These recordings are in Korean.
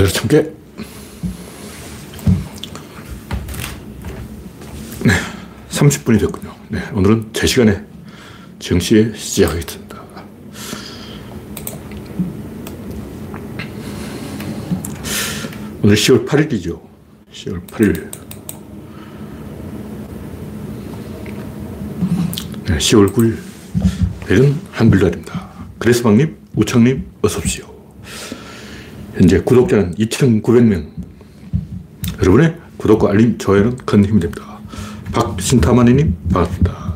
열천 개. 네, 30분이 됐군요. 네, 오늘은 제 시간에 정시에 시작하겠습니다. 오늘 10월 8일이죠. 10월 8일. 네, 10월 9일. 내일은 한글날입니다. 그레스방님, 우창님, 어서오십시오. 현재 구독자는 2,900명. 여러분의 구독과 알림, 좋아요는 큰 힘이 됩니다. 박신타마니님, 반갑습니다.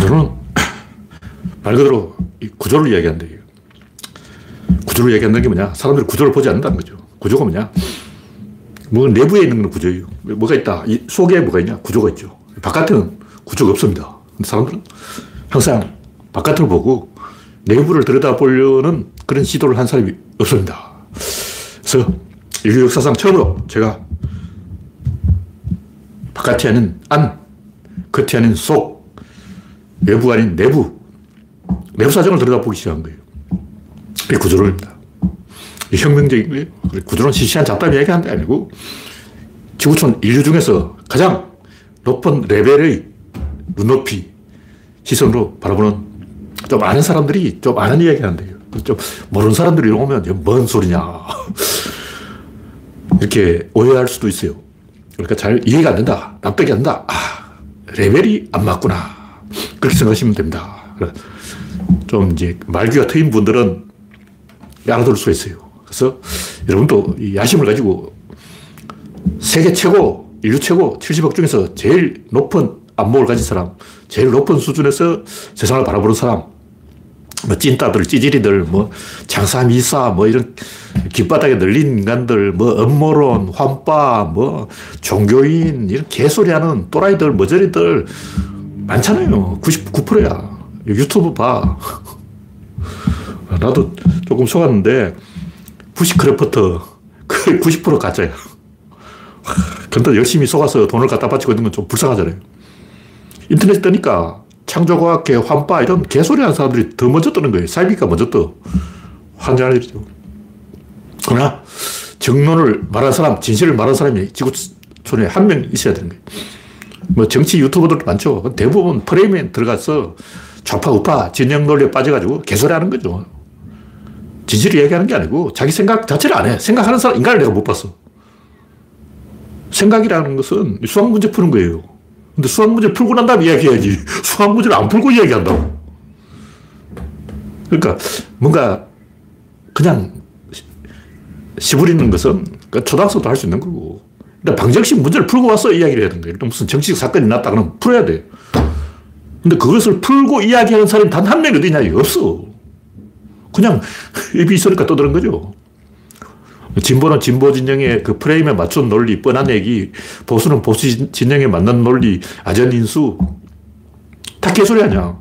저는 말 그대로 이 구조를 이야기한다. 구조를 이야기한다는 게 뭐냐? 사람들이 구조를 보지 않는다는 거죠. 구조가 뭐냐? 뭐 내부에 있는 건 구조예요. 뭐가 있다. 이 속에 뭐가 있냐? 구조가 있죠. 바깥에는 구조가 없습니다. 사람들은 항상 바깥을 보고 내부를 들여다보려는 그런 시도를 한 사람이 없습니다. 그래서 인류 역사상 처음으로 제가 바깥이 아닌 안, 겉이 아닌 속, 외부가 아닌 내부, 내부 사정을 들여다보기 시작한 거예요. 그게 구조론입니다. 혁명적인. 구조론 시시한 잡담 이야기하는 게 아니고 지구촌 인류 중에서 가장 높은 레벨의 눈높이, 시선으로 바라보는 좀 아는 사람들이 좀 아는 이야기 한대요. 좀 모르는 사람들이 오면 뭔 소리냐. 이렇게 오해할 수도 있어요. 그러니까 잘 이해가 안 된다. 납득이 안 된다. 아, 레벨이 안 맞구나. 그렇게 생각하시면 됩니다. 좀 이제 말귀가 트인 분들은 알아들을 수 있어요. 그래서 여러분도 이 야심을 가지고 세계 최고, 인류 최고 70억 중에서 제일 높은 안목을 가진 사람, 제일 높은 수준에서 세상을 바라보는 사람, 뭐 찐따들, 찌질이들, 뭐 장사 미사, 뭐 이런 길바닥에 널린 인간들, 뭐 음모론, 환빠, 뭐 종교인, 이런 개소리 하는 또라이들, 머저리들 많잖아요. 99%야. 유튜브 봐. 나도 조금 속았는데, bushcrafter, 그90% 가짜야. 근데 열심히 속아서 돈을 갖다 바치고 있는 건 좀 불쌍하잖아요. 인터넷 뜨니까 창조과학회, 환빠 이런 개소리 하는 사람들이 더 먼저 뜨는 거예요. 사이비가 먼저 떠. 환장할 일이죠. 그러나 정론을 말한 사람, 진실을 말한 사람이 지구촌에 한 명 있어야 되는 거예요. 뭐 정치 유튜버들도 많죠. 대부분 프레임에 들어가서 좌파, 우파, 진영 논리에 빠져가지고 개소리 하는 거죠. 진실을 얘기하는 게 아니고 자기 생각 자체를 안 해. 생각하는 사람, 인간을 내가 못 봤어. 생각이라는 것은 수학 문제 푸는 거예요. 근데 수학 문제 풀고 난 다음에 이야기해야지. 수학 문제를 안 풀고 이야기한다고. 그러니까 뭔가 그냥 시부리는 것은 그 초등학생도 할 수 있는 거고. 근데 방정식 문제를 풀고 와서 이야기를 해야 되는 거예요. 무슨 정치적 사건이 났다 그러면 풀어야 돼. 근데 그것을 풀고 이야기하는 사람이 단 한 명이 어디 있냐? 없어. 그냥 입이 있으니까 떠드는 거죠. 진보는 진보 진영의 그 프레임에 맞춘 논리, 뻔한 얘기, 보수는 보수 진영에 맞는 논리, 아전인수. 다 개소리 아니야.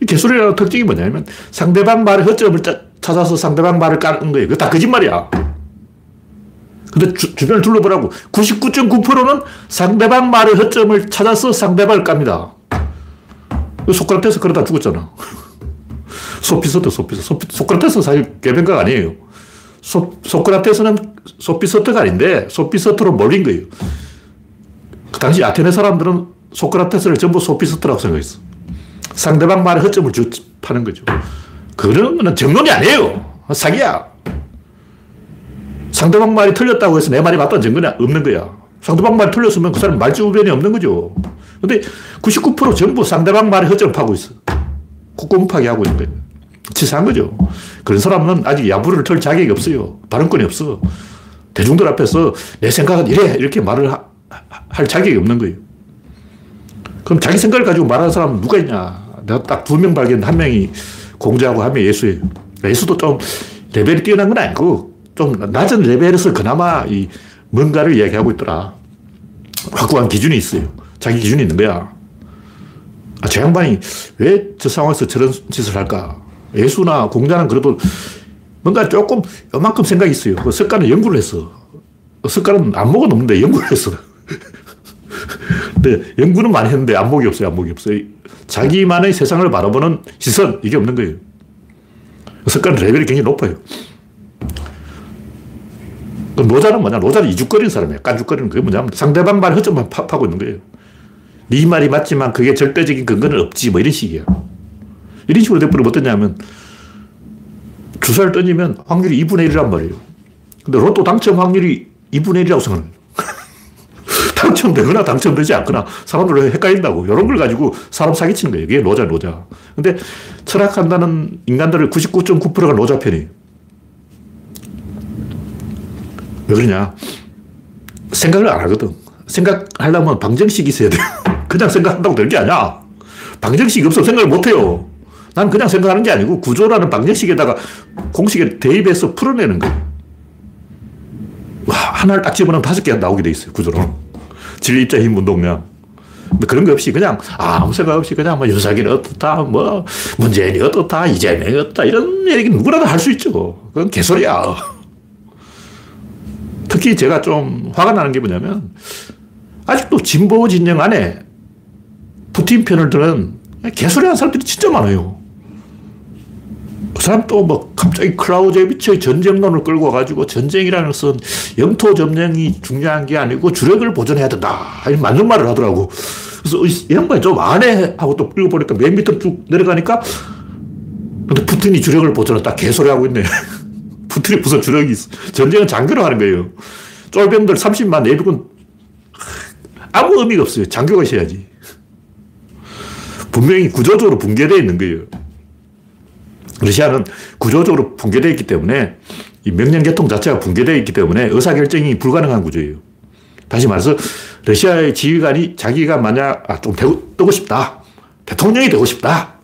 이 개소리라는 특징이 뭐냐면 상대방 말의 허점을 찾아서 상대방 말을 까는 거예요. 그거 다 거짓말이야. 근데 주, 주변을 둘러보라고. 99.9%는 상대방 말의 허점을 찾아서 상대방을 깝니다. 소크라테스 그러다 죽었잖아. 소피소트, 소피소트. 소크라테스 사실 개변가 아니에요. 소, 소크라테스는 소피서트가 아닌데 소피서트로 몰린 거예요. 그 당시 아테네 사람들은 소크라테스를 전부 소피서트라고 생각했어. 상대방 말에 허점을 주, 파는 거죠. 그런 거는 정론이 아니에요. 사기야. 상대방 말이 틀렸다고 해서 내 말이 맞다는 증거는 없는 거야. 상대방 말이 틀렸으면 그 사람 말주변이 없는 거죠. 근데 99% 전부 상대방 말에 허점을 파고 있어. 콧구멍파기 하고 있는 거예요. 치사한 거죠. 그런 사람은 아직 야부를 털 자격이 없어요. 발언권이 없어. 대중들 앞에서 내 생각은 이래 이렇게 말을 하, 할 자격이 없는 거예요. 그럼 자기 생각을 가지고 말하는 사람은 누가 있냐? 내가 딱 두 명 발견, 한 명이 공자하고 한 명이 예수예요. 예수도 좀 레벨이 뛰어난 건 아니고 좀 낮은 레벨에서 그나마 이 뭔가를 이야기하고 있더라. 확고한 기준이 있어요. 자기 기준이 있는 거야. 아, 저 양반이 왜 저 상황에서 저런 짓을 할까? 예수나 공자는 그래도 뭔가 조금 요만큼 생각이 있어요. 그 석가는 연구를 했어. 석가는 안목은 없는데 연구를 했어. 근데 연구는 많이 했는데 안목이 없어요. 안목이 없어요. 자기만의 세상을 바라보는 시선, 이게 없는 거예요. 습관 레벨이 굉장히 높아요. 노자는 뭐냐? 노자는 이죽거리는 사람이에요. 깐죽거리는 그게 뭐냐면 상대방 말 허점만 파, 고 있는 거예요. 네 말이 맞지만 그게 절대적인 근거는 없지. 뭐 이런 식이야. 이런 식으로 돼버리면 어떠냐면 주사를 던지면 확률이 2분의 1이란 말이에요. 근데 로또 당첨 확률이 2분의 1이라고 생각해요. 당첨되거나 당첨되지 않거나 사람들 헷갈린다고. 이런 걸 가지고 사람 사기치는 거예요. 이게 노자, 노자. 근데 철학한다는 인간들을 99.9%가 노자 편이에요. 왜 그러냐. 생각을 안 하거든. 생각하려면 방정식이 있어야 돼. 그냥 생각한다고 될 게 아니야. 방정식이 없어 생각을 못 해요. 난 그냥 생각하는 게 아니고 구조라는 방정식에다가 공식에 대입해서 풀어내는 거예요. 와, 하나를 딱 집어넣으면 다섯 개가 나오게 돼 있어요, 구조로. 질, 입자, 힘, 운동량. 뭐 그런 거 없이 그냥 아무 생각 없이 그냥 뭐 윤석열이 어떻다, 뭐 문재인이 어떻다, 이재명이 어떻다, 이런 얘기 누구라도 할 수 있죠. 그건 개소리야. 특히 제가 좀 화가 나는 게 뭐냐면 아직도 진보 진영 안에 푸틴 편을 드는 개소리 하는 사람들이 진짜 많아요. 그 사람 또 뭐 갑자기 클라우제비치의 전쟁론을 끌고 와가지고 전쟁이라는 것은 영토 점령이 중요한 게 아니고 주력을 보존해야 된다. 맞는 말을 하더라고. 그래서 이 양반이 좀 안해 하고 또 읽어보니까 맨 밑으로 쭉 내려가니까 근데 푸틴이 주력을 보존했다. 개소리 하고 있네. 푸틴이 무슨 주력이 있어. 전쟁은 장교로 하는 거예요. 쫄병들 30만 내비군 아무 의미가 없어요. 장교가 있어야지. 분명히 구조적으로 붕괴되어 있는 거예요. 러시아는 구조적으로 붕괴되어 있기 때문에 이 명령계통 자체가 붕괴되어 있기 때문에 의사결정이 불가능한 구조예요. 다시 말해서 러시아의 지휘관이 자기가 만약 아, 좀 되고, 뜨고 싶다. 대통령이 되고 싶다.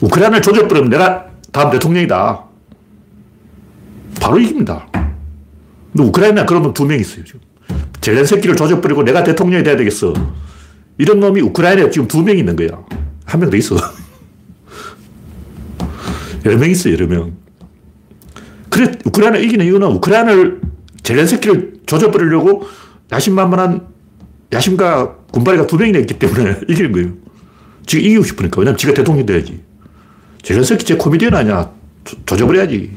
우크라이나를 조져버리면 내가 다음 대통령이다. 바로 이깁니다. 근데 우크라이나 그런 놈 두 명 있어요. 지금. 젤렌스키를 조져버리고 내가 대통령이 돼야 되겠어. 이런 놈이 우크라이나에 지금 두 명 있는 거야. 한 명 더 있어. 여러 명 있어, 여러 명. 그래, 우크라이나 이기는 이유는 우크라이나를 젤렌스키를 조져버리려고 야심만만한 야심과 군발이가 두 명이나 있기 때문에 이기는 거예요. 지가 이기고 싶으니까. 왜냐면 지가 대통령 돼야지. 젤렌스키 제 코미디언 아니야. 조져버려야지.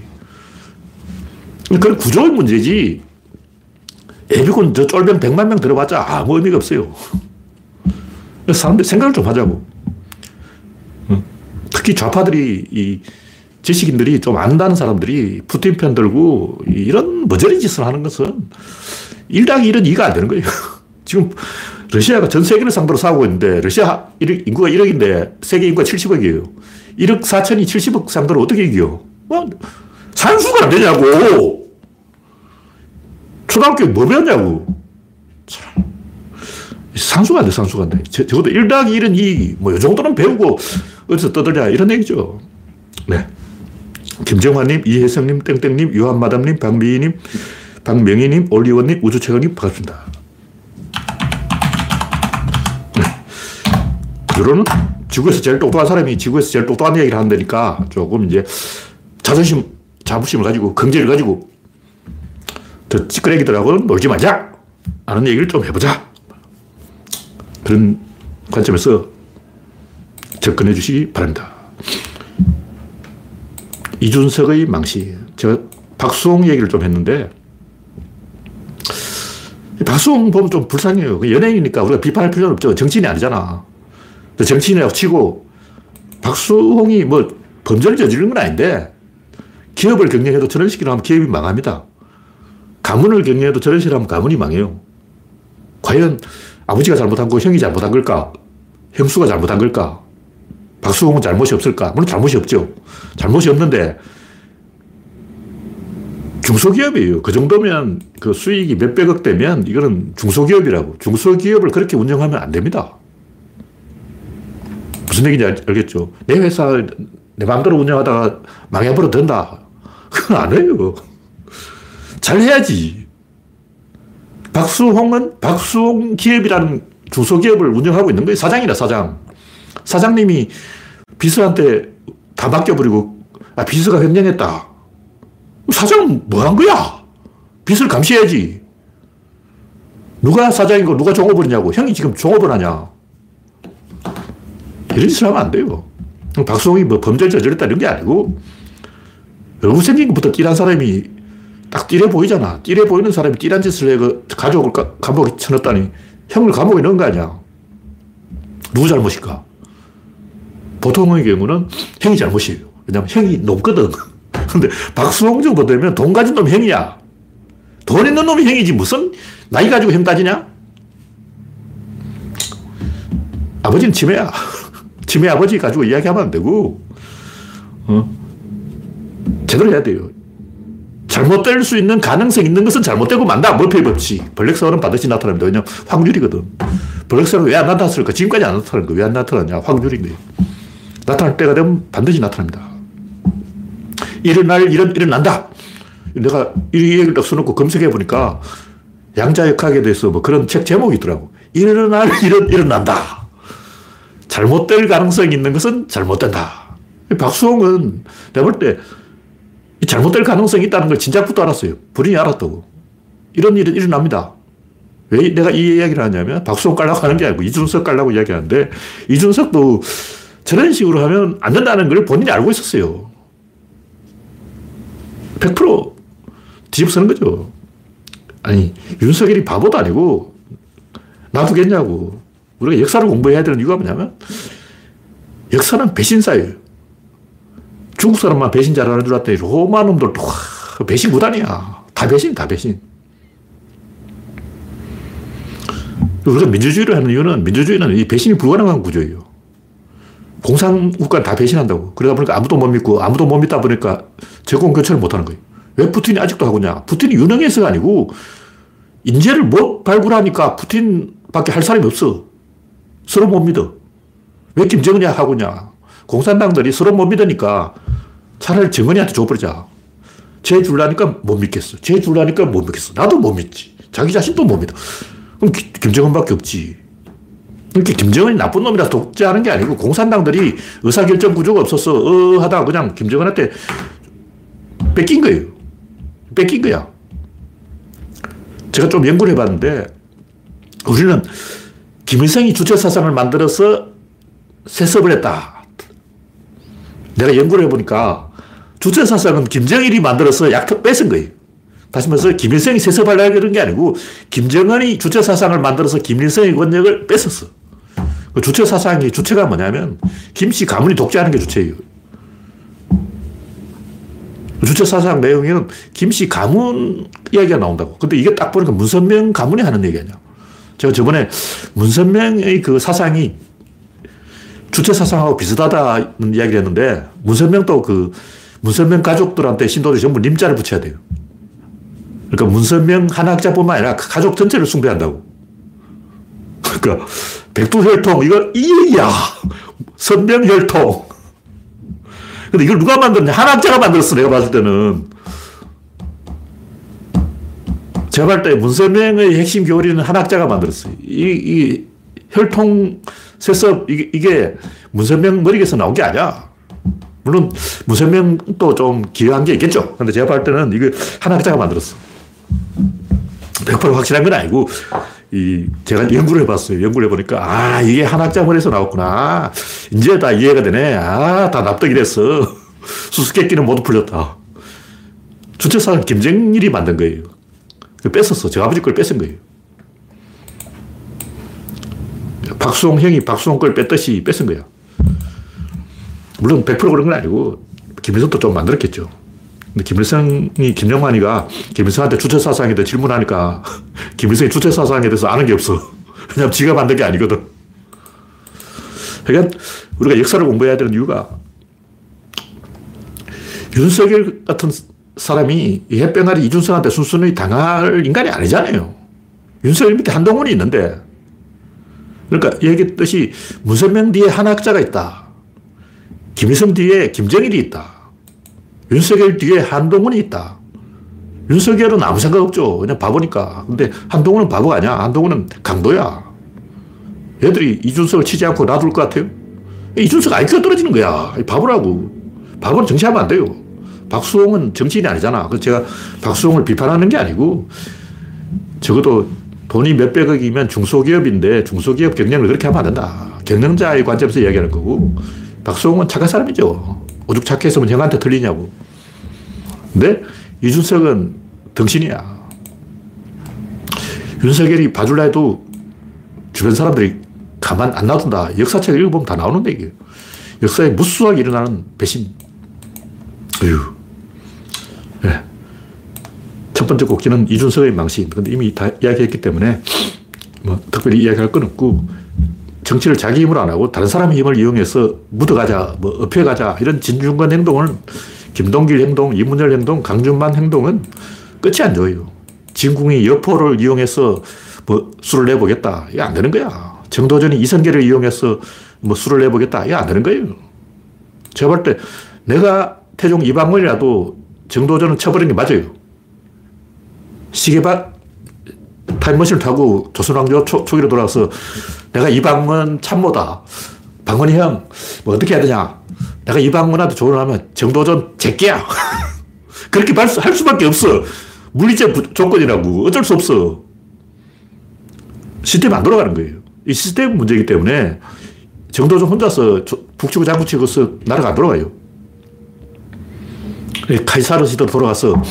그건 구조의 문제지. 예비군 저 쫄병 100만 명 들어봤자 아무 의미가 없어요. 사람들 생각을 좀 하자고. 특히 좌파들이 이 지식인들이 좀 안다는 사람들이 푸틴 편 들고 이런 머저리 짓을 하는 것은 1당 1은 2가 안 되는 거예요. 지금 러시아가 전 세계를 상대로 싸우고 있는데 러시아 인구가 1억인데 세계 인구가 70억이에요. 1억 4천이 70억 상대로 어떻게 이겨? 뭐, 산수가 안 되냐고! 초등학교 뭐 배웠냐고! 참. 상수가 안 돼, 상수가 안 돼. 적어도 1 더하기 1은 2, 뭐, 이 정도는 배우고 어디서 떠들냐, 이런 얘기죠. 네. 김정환님, 이혜성님, 땡땡님, 유한마담님, 박미희님, 박명희님, 올리원님, 우주최강님, 반갑습니다. 여론은 지구에서 제일 똑똑한 사람이 지구에서 제일 똑똑한 얘기를 한다니까 조금 이제 자존심, 자부심을 가지고, 긍지를 가지고 더 찌끄레기들하고는 놀지 말자! 하는 얘기를 좀 해보자. 그런 관점에서 접근해 주시기 바랍니다. 이준석의 망신. 제가 박수홍 얘기를 좀 했는데, 박수홍 보면 좀 불쌍해요. 그 연예인이니까 우리가 비판할 필요는 없죠. 정치인이 아니잖아. 정치인이라고 치고, 박수홍이 뭐 범죄를 저지른 건 아닌데, 기업을 경영해도 저런 식으로 하면 기업이 망합니다. 가문을 경영해도 저런 식으로 하면 가문이 망해요. 과연 아버지가 잘못한 거 형이 잘못한 걸까? 형수가 잘못한 걸까? 박수홍은 잘못이 없을까? 물론 잘못이 없죠. 잘못이 없는데 중소기업이에요. 그 정도면 그 수익이 몇백억 되면 이거는 중소기업이라고. 중소기업을 그렇게 운영하면 안 됩니다. 무슨 얘기인지 알겠죠? 내 회사 내 마음대로 운영하다가 망해버려 된다. 그건 안 해요. 잘 해야지. 박수홍은 박수홍 기업이라는 중소기업을 운영하고 있는 거예요. 사장이다, 사장. 사장님이 비서한테 다 맡겨버리고, 아, 비서가 횡령했다. 사장은 뭐 한 거야? 빚을 감시해야지. 누가 사장이고 누가 종업원이냐고. 형이 지금 종업원 하냐. 이런 짓을 하면 안 돼요. 박수홍이 뭐 범죄를 저질렀다 이런 게 아니고, 얼굴 생긴 것부터 띠란 사람이 딱 띠래 보이잖아. 띠래 보이는 사람이 띠란 짓을 해, 그 가족을 감옥에 쳐넣었다니, 형을 감옥에 넣은 거 아니야. 누구 잘못일까? 보통의 경우는 형이 잘못이에요. 왜냐면 형이 높거든. 근데 박수홍 정도 되면 돈 가진 놈이 형이야. 돈 있는 놈이 형이지. 무슨 나이 가지고 형 따지냐? 아버지는 치매야. 치매 아버지 가지고 이야기하면 안 되고, 어? 제대로 해야 돼요. 잘못될 수 있는 가능성 있는 것은 잘못되고 만다. 머피의 법칙. 블랙스완은 반드시 나타납니다. 왜냐면 확률이거든. 블랙스완은 왜 안 나타났을까? 지금까지 안 나타난 거. 왜안 나타났냐? 확률인 거예요. 나타날 때가 되면 반드시 나타납니다. 일어날 일은 일어난다. 내가 이 얘기를 딱 써놓고 검색해 보니까 양자역학에 대해서 뭐 그런 책 제목이 있더라고. 일어날 일은 일어난다. 잘못될 가능성이 있는 것은 잘못된다. 박수홍은 내가 볼 때 잘못될 가능성이 있다는 걸 진작부터 알았어요. 본인이 알았다고. 이런 일은 일어납니다. 왜 내가 이 이야기를 하냐면 박수홍 깔라고 하는 게 아니고 이준석 깔라고 이야기하는데 이준석도 저런 식으로 하면 안 된다는 걸 본인이 알고 있었어요. 100% 뒤집어쓰는 거죠. 아니, 윤석열이 바보도 아니고 놔두겠냐고. 우리가 역사를 공부해야 되는 이유가 뭐냐면 역사는 배신사예요. 중국 사람만 배신 잘하는 줄 알았더니 로마 놈들도 와, 배신 무단이야. 다 배신, 다 배신. 우리가 민주주의를 하는 이유는 민주주의는 이 배신이 불가능한 구조예요. 공산국가는 다 배신한다고. 그러다 보니까 아무도 못 믿고 아무도 못 믿다 보니까 제공 교체를 못 하는 거예요. 왜 푸틴이 아직도 하고 있냐? 푸틴이 유능해서가 아니고 인재를 못 발굴하니까 푸틴밖에 할 사람이 없어. 서로 못 믿어. 왜 김정은이 하고 있냐? 공산당들이 서로 못 믿으니까 차라리 정은이한테 줘버리자. 쟤 줄라니까 못 믿겠어. 쟤 줄라니까 못 믿겠어. 나도 못 믿지. 자기 자신도 못 믿어. 그럼 김정은밖에 없지. 그러니까 김정은이 나쁜 놈이라 독재하는 게 아니고 공산당들이 의사결정 구조가 없어서 어 하다가 그냥 김정은한테 뺏긴 거예요. 뺏긴 거야. 제가 좀 연구를 해봤는데 우리는 김일성이 주체 사상을 만들어서 세습을 했다. 내가 연구를 해보니까 주체 사상은 김정일이 만들어서 약 뺏은 거예요. 다시 말해서 김일성이 세습하려고 그런 게 아니고 김정은이 주체 사상을 만들어서 김일성의 권력을 뺏었어. 그 주체 사상의 주체가 뭐냐면 김씨 가문이 독재하는 게 주체예요. 주체 사상 내용에는 김씨 가문 이야기가 나온다고. 근데 이게 딱 보니까 문선명 가문이 하는 얘기 아니야. 제가 저번에 문선명의 그 사상이 주체 사상하고 비슷하다는 이야기를 했는데 문선명도 그 문선명 가족들한테 신도들이 전부 님자를 붙여야 돼요. 그러니까 문선명 한 학자뿐만 아니라 그 가족 전체를 숭배한다고. 그러니까 백두혈통 이거 이 얘기야. 선명혈통. 근데 이걸 누가 만들었냐? 한 학자가 만들었어, 내가 봤을 때는. 제가 봤을 때 문선명의 핵심 교리는 한 학자가 만들었어요. 이, 이 혈통 세습, 이게, 이게 문선명 머리에서 나온 게 아니야. 물론 문선명도 좀 기여한 게 있겠죠. 근데 제가 봤을 때는 이거 한 학자가 만들었어. 100% 확실한 건 아니고, 이, 제가 연구를 해봤어요. 연구를 해보니까, 아, 이게 한학자 머리에서 나왔구나. 이제 다 이해가 되네. 아, 다 납득이 됐어. 수수께끼는 모두 풀렸다. 주체사는 김정일이 만든 거예요. 뺏었어. 저 아버지 걸 뺏은 거예요. 박수홍 형이 박수홍 걸 뺐듯이 뺏은 거야. 물론 100% 그런 건 아니고, 김일성도 좀 만들었겠죠. 근데 김일성이, 김영환이가 김일성한테 주체사상에 대해 질문하니까 김일성이 주체사상에 대해서 아는 게 없어. 왜냐면 지가 만든 게 아니거든. 그러니까 우리가 역사를 공부해야 되는 이유가 윤석열 같은 사람이 햇병아리 이준석한테 순순히 당할 인간이 아니잖아요. 윤석열 밑에 한동훈이 있는데 그러니까 얘기했듯이 문선명 뒤에 한 학자가 있다. 김일성 뒤에 김정일이 있다. 윤석열 뒤에 한동훈이 있다. 윤석열은 아무 생각 없죠. 그냥 바보니까. 근데 한동훈은 바보가 아니야. 한동훈은 강도야. 얘들이 이준석을 치지 않고 놔둘 것 같아요? 이준석 IQ가 떨어지는 거야. 바보라고. 바보는 정치하면 안 돼요. 박수홍은 정치인이 아니잖아. 그래서 제가 박수홍을 비판하는 게 아니고 적어도 돈이 몇백억이면 중소기업인데 중소기업 경영을 그렇게 하면 안 된다. 경영자의 관점에서 이야기하는 거고 박수홍은 착한 사람이죠. 오죽 착했으면 형한테 틀리냐고. 근데 이준석은 덩신이야. 윤석열이 봐줄라 해도 주변 사람들이 가만 안 놔둔다. 역사책 읽어보면 다 나오는데 이게. 역사에 무수하게 일어나는 배신. 어휴. 네. 첫 번째 곡기는 이준석의 망신. 근데 이미 다 이야기했기 때문에 뭐 특별히 이야기할 건 없고 정치를 자기 힘으로 안 하고 다른 사람의 힘을 이용해서 묻어가자, 뭐 업혀가자 이런 진중권 행동은 김동길 행동, 이문열 행동, 강준만 행동은 끝이 안 좋아요. 진궁이 여포를 이용해서 뭐 술을 내보겠다. 이게 안 되는 거야. 정도전이 이성계를 이용해서 뭐 술을 내보겠다. 이게 안 되는 거예요. 제가 볼 때 내가 태종 이방원이라도 정도전은 쳐버리는 게 맞아요. 시계밭 타임머신을 타고 조선왕조 초, 초기로 돌아와서 내가 이방원 참모다. 방원이 형, 뭐 어떻게 해야 되냐. 내가 이방원한테 조언을 하면 정도전 제끼야. 그렇게 할 수밖에 없어. 물리적 조건이라고. 어쩔 수 없어. 시스템이 안 돌아가는 거예요. 이 시스템 문제이기 때문에 정도전 혼자서 북치고 장구치고서 나라가 안 돌아가요. 카이사르 시대로 돌아가서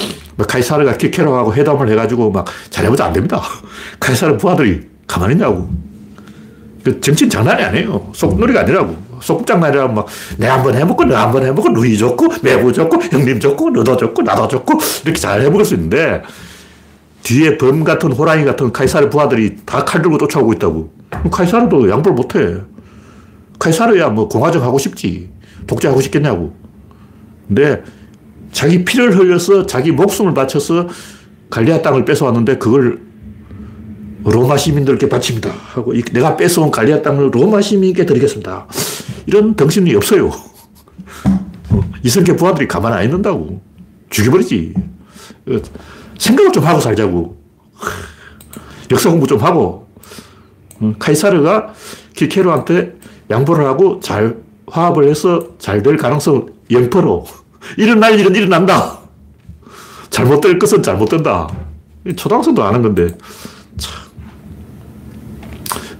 카이사르가 키케로하고 회담을 해가지고 막 잘해보자 안 됩니다. 카이사르 부하들이 가만히 있냐고. 그 정치는 장난이 아니에요. 속놀이가 아니라고. 속장난이라고 막, 내 한번 해먹고, 너 한번 해먹고, 누이 좋고, 매부 좋고, 형님 좋고, 너도 좋고, 나도 좋고, 이렇게 잘 해먹을 수 있는데, 뒤에 범 같은 호랑이 같은 카이사르 부하들이 다 칼 들고 쫓아오고 있다고. 카이사르도 양보를 못 해. 카이사르야 뭐 공화정 하고 싶지. 독재하고 싶겠냐고. 근데 자기 피를 흘려서 자기 목숨을 바쳐서 갈리아 땅을 뺏어왔는데 그걸 로마 시민들께 바칩니다. 하고 내가 뺏어온 갈리아 땅을 로마 시민에게 드리겠습니다. 이런 덩신이 없어요. 어, 이성계 부하들이 가만 안 있는다고. 죽여버리지. 어, 생각을 좀 하고 살자고. 역사 공부 좀 하고. 어, 카이사르가 키케로한테 양보를 하고 잘 화합을 해서 잘 될 가능성 0%. 일어날 일은 일어난다. 잘못될 것은 잘못된다. 초등학생도 아는 건데.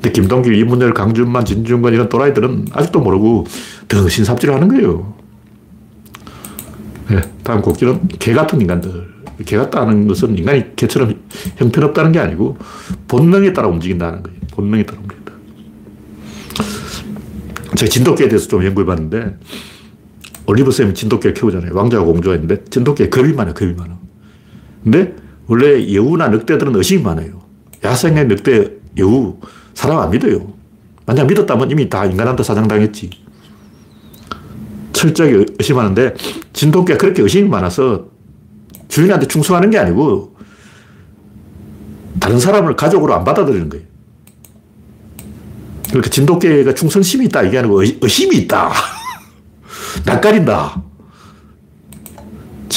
참. 근데 김동길, 이문열, 강준만, 진중권 이런 또라이들은 아직도 모르고 덩신 삽질을 하는 거예요. 네, 다음 곡지는 개 같은 인간들. 개 같다는 것은 인간이 개처럼 형편없다는 게 아니고 본능에 따라 움직인다는 거예요. 본능에 따라 움직인다. 제가 진돗개에 대해서 좀 연구해 봤는데 올리브쌤이 진돗개를 키우잖아요. 왕자와 공주가 있는데 진돗개에 겁이 많아요. 겁이 많아. 근데 원래 여우나 늑대들은 의심이 많아요. 야생의 늑대, 여우, 사람 안 믿어요. 만약 믿었다면 이미 다 인간한테 사장당했지. 철저하게 의심하는데 진돗개가 그렇게 의심이 많아서 주인한테 충성하는 게 아니고 다른 사람을 가족으로 안 받아들이는 거예요. 그러니까 진돗개가 충성심이 있다 이게 아니고 의심이 있다. 낯가린다.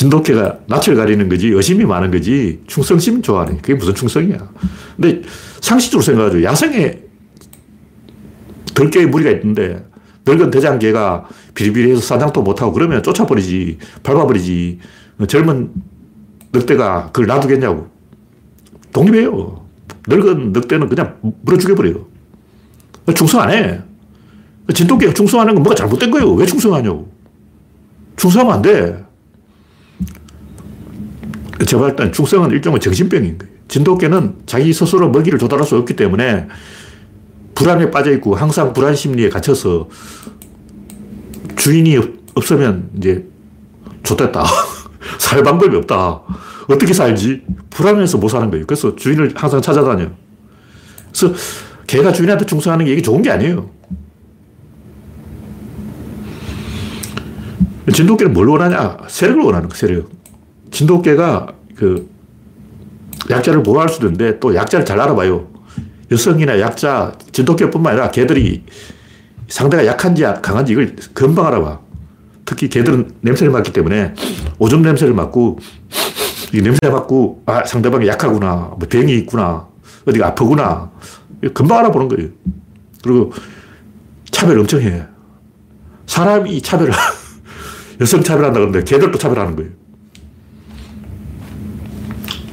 진돗개가 낯을 가리는 거지 의심이 많은 거지 충성심 좋아하네. 그게 무슨 충성이야. 근데 상식적으로 생각하죠. 야생에 들개의 무리가 있는데 늙은 대장개가 비리비리해서 사냥도 못하고 그러면 쫓아버리지 밟아버리지 젊은 늑대가 그걸 놔두겠냐고. 독립해요. 늙은 늑대는 그냥 물어 죽여버려요. 충성 안 해. 진돗개가 충성하는 건 뭐가 잘못된 거예요. 왜 충성하냐고. 충성하면 안 돼. 볼때 충성은 일종의 정신병인 거예요. 진돗개는 자기 스스로 먹이를 조달할 수 없기 때문에 불안에 빠져 있고 항상 불안 심리에 갇혀서 주인이 없으면 이제 좋됐다. 살 방법이 없다. 어떻게 살지? 불안해서 못 사는 거예요. 그래서 주인을 항상 찾아다녀. 그래서 개가 주인한테 충성하는 게 이게 좋은 게 아니에요. 진돗개는 뭘 원하냐? 세력을 원하는 거, 세력. 진돗개가 그 약자를 보호할 수도 있는데 또 약자를 잘 알아봐요. 여성이나 약자, 진돗개뿐만 아니라 개들이 상대가 약한지 강한지 이걸 금방 알아봐. 특히 개들은 냄새를 맡기 때문에 오줌 냄새를 맡고 이 냄새 맡고 아 상대방이 약하구나, 뭐 병이 있구나, 어디가 아프구나 금방 알아보는 거예요. 그리고 차별 엄청 해. 사람이 차별을 여성 차별한다 그러는데 개들도 차별하는 거예요.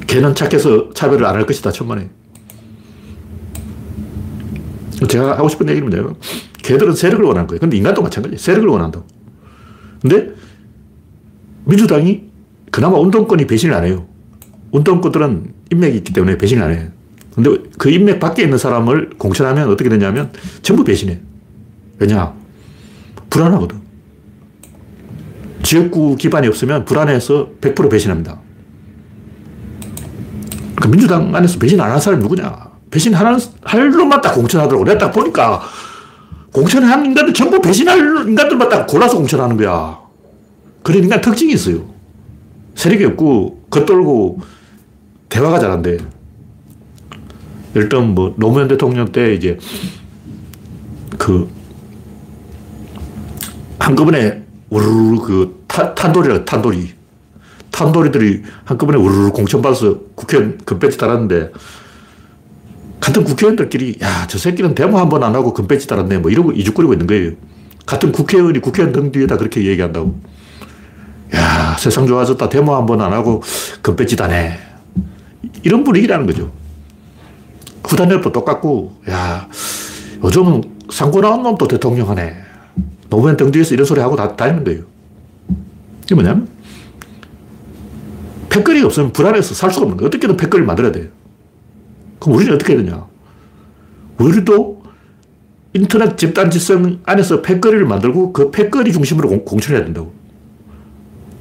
개는 착해서 차별을 안 할 것이다, 천만에. 제가 하고 싶은 뭐냐면, 걔들은 세력을 원하는 거예요. 근데 인간도 마찬가지예요. 세력을 원한다고. 근데 민주당이 그나마 운동권이 배신을 안 해요. 운동권들은 인맥이 있기 때문에 배신을 안 해요. 근데 그 인맥 밖에 있는 사람을 공천하면 어떻게 되냐면 전부 배신해. 왜냐? 불안하거든. 지역구 기반이 없으면 불안해서 100% 배신합니다. 그 민주당 안에서 배신 안 하는 사람이 누구냐? 배신하는, 할 놈만 딱 공천하더라고. 내가 딱 보니까 공천하는 인간들 전부 배신할 인간들만 딱 골라서 공천하는 거야. 그런 인간 특징이 있어요. 세력이 없고, 겉돌고, 대화가 잘 안 돼. 일단 뭐, 노무현 대통령 때 이제, 그, 한꺼번에 우르르 그 탄, 탄돌이라 탄돌이. 탄돌이들이 한꺼번에 우르르 공천받아서 국회의원 금배지 달았는데, 같은 국회의원들끼리, 야, 저 새끼는 데모 한 번 안 하고 금배지 달았네. 뭐 이러고 이죽거리고 있는 거예요. 같은 국회의원이 국회의원 등 뒤에다 그렇게 얘기한다고. 야, 세상 좋아졌다. 데모 한 번 안 하고 금배지 다네. 이런 분위기라는 거죠. 후단열도 똑같고, 야, 요즘은 상고 나온 놈도 대통령 하네. 노무현 등 뒤에서 이런 소리 하고 다, 다니는 거예요. 이게 뭐냐면, 패거리가 없으면 불안해서 살 수가 없는 거예요. 어떻게든 패거리를 만들어야 돼요. 그럼 우리는 어떻게 해야 되냐? 우리도 인터넷 집단 지성 안에서 패거리를 만들고 그 패거리 중심으로 공, 공천해야 된다고.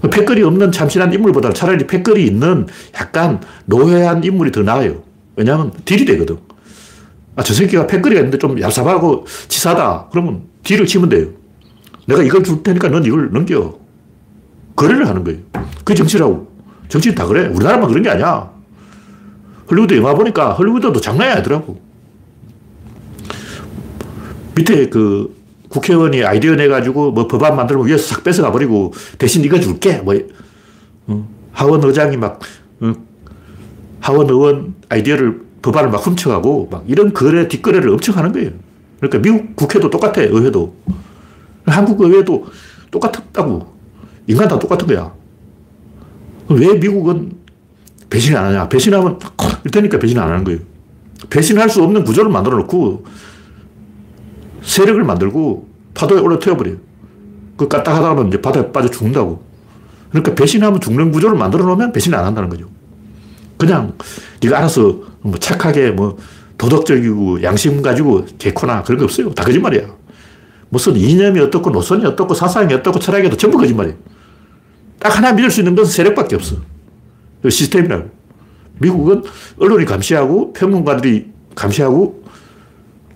패거리 없는 참신한 인물보다 차라리 패거리 있는 약간 노회한 인물이 더 나아요. 왜냐하면 딜이 되거든. 아, 저 새끼가 패거리가 있는데 좀 얍삽하고 치사다. 그러면 딜을 치면 돼요. 내가 이걸 줄 테니까 넌 이걸 넘겨. 거래를 하는 거예요. 그게 정치라고. 정치는 다 그래. 우리나라만 그런 게 아니야. 헐리우드 영화 보니까 헐리우드도 장난이 아니더라고. 밑에 그 국회의원이 아이디어 내가지고 뭐 법안 만들면 위에서 싹 뺏어가 버리고 대신 이거 줄게. 뭐, 어, 하원 의장이 막, 어, 하원 의원 아이디어를 법안을 막 훔쳐가고 막 이런 거래, 뒷거래를 엄청 하는 거예요. 그러니까 미국 국회도 똑같아, 의회도. 한국 의회도 똑같다고. 인간 다 똑같은 거야. 왜 미국은 배신 안 하냐? 배신하면 일테니까 배신 안 하는 거예요. 배신할 수 없는 구조를 만들어 놓고 세력을 만들고 파도에 올라 태워 버려요. 그 까딱하다가는 이제 바다에 빠져 죽는다고. 그러니까 배신하면 죽는 구조를 만들어 놓으면 배신 안 한다는 거죠. 그냥 네가 알아서 뭐 착하게 뭐 도덕적이고 양심 가지고 개코나 그런 거 없어요. 다 거짓말이야. 무슨 이념이 어떻고 노선이 어떻고 사상이 어떻고 철학이 어떻고 전부 거짓말이에요. 딱 하나 믿을 수 있는 것은 세력밖에 없어. 그 시스템이라고. 미국은 언론이 감시하고 평론가들이 감시하고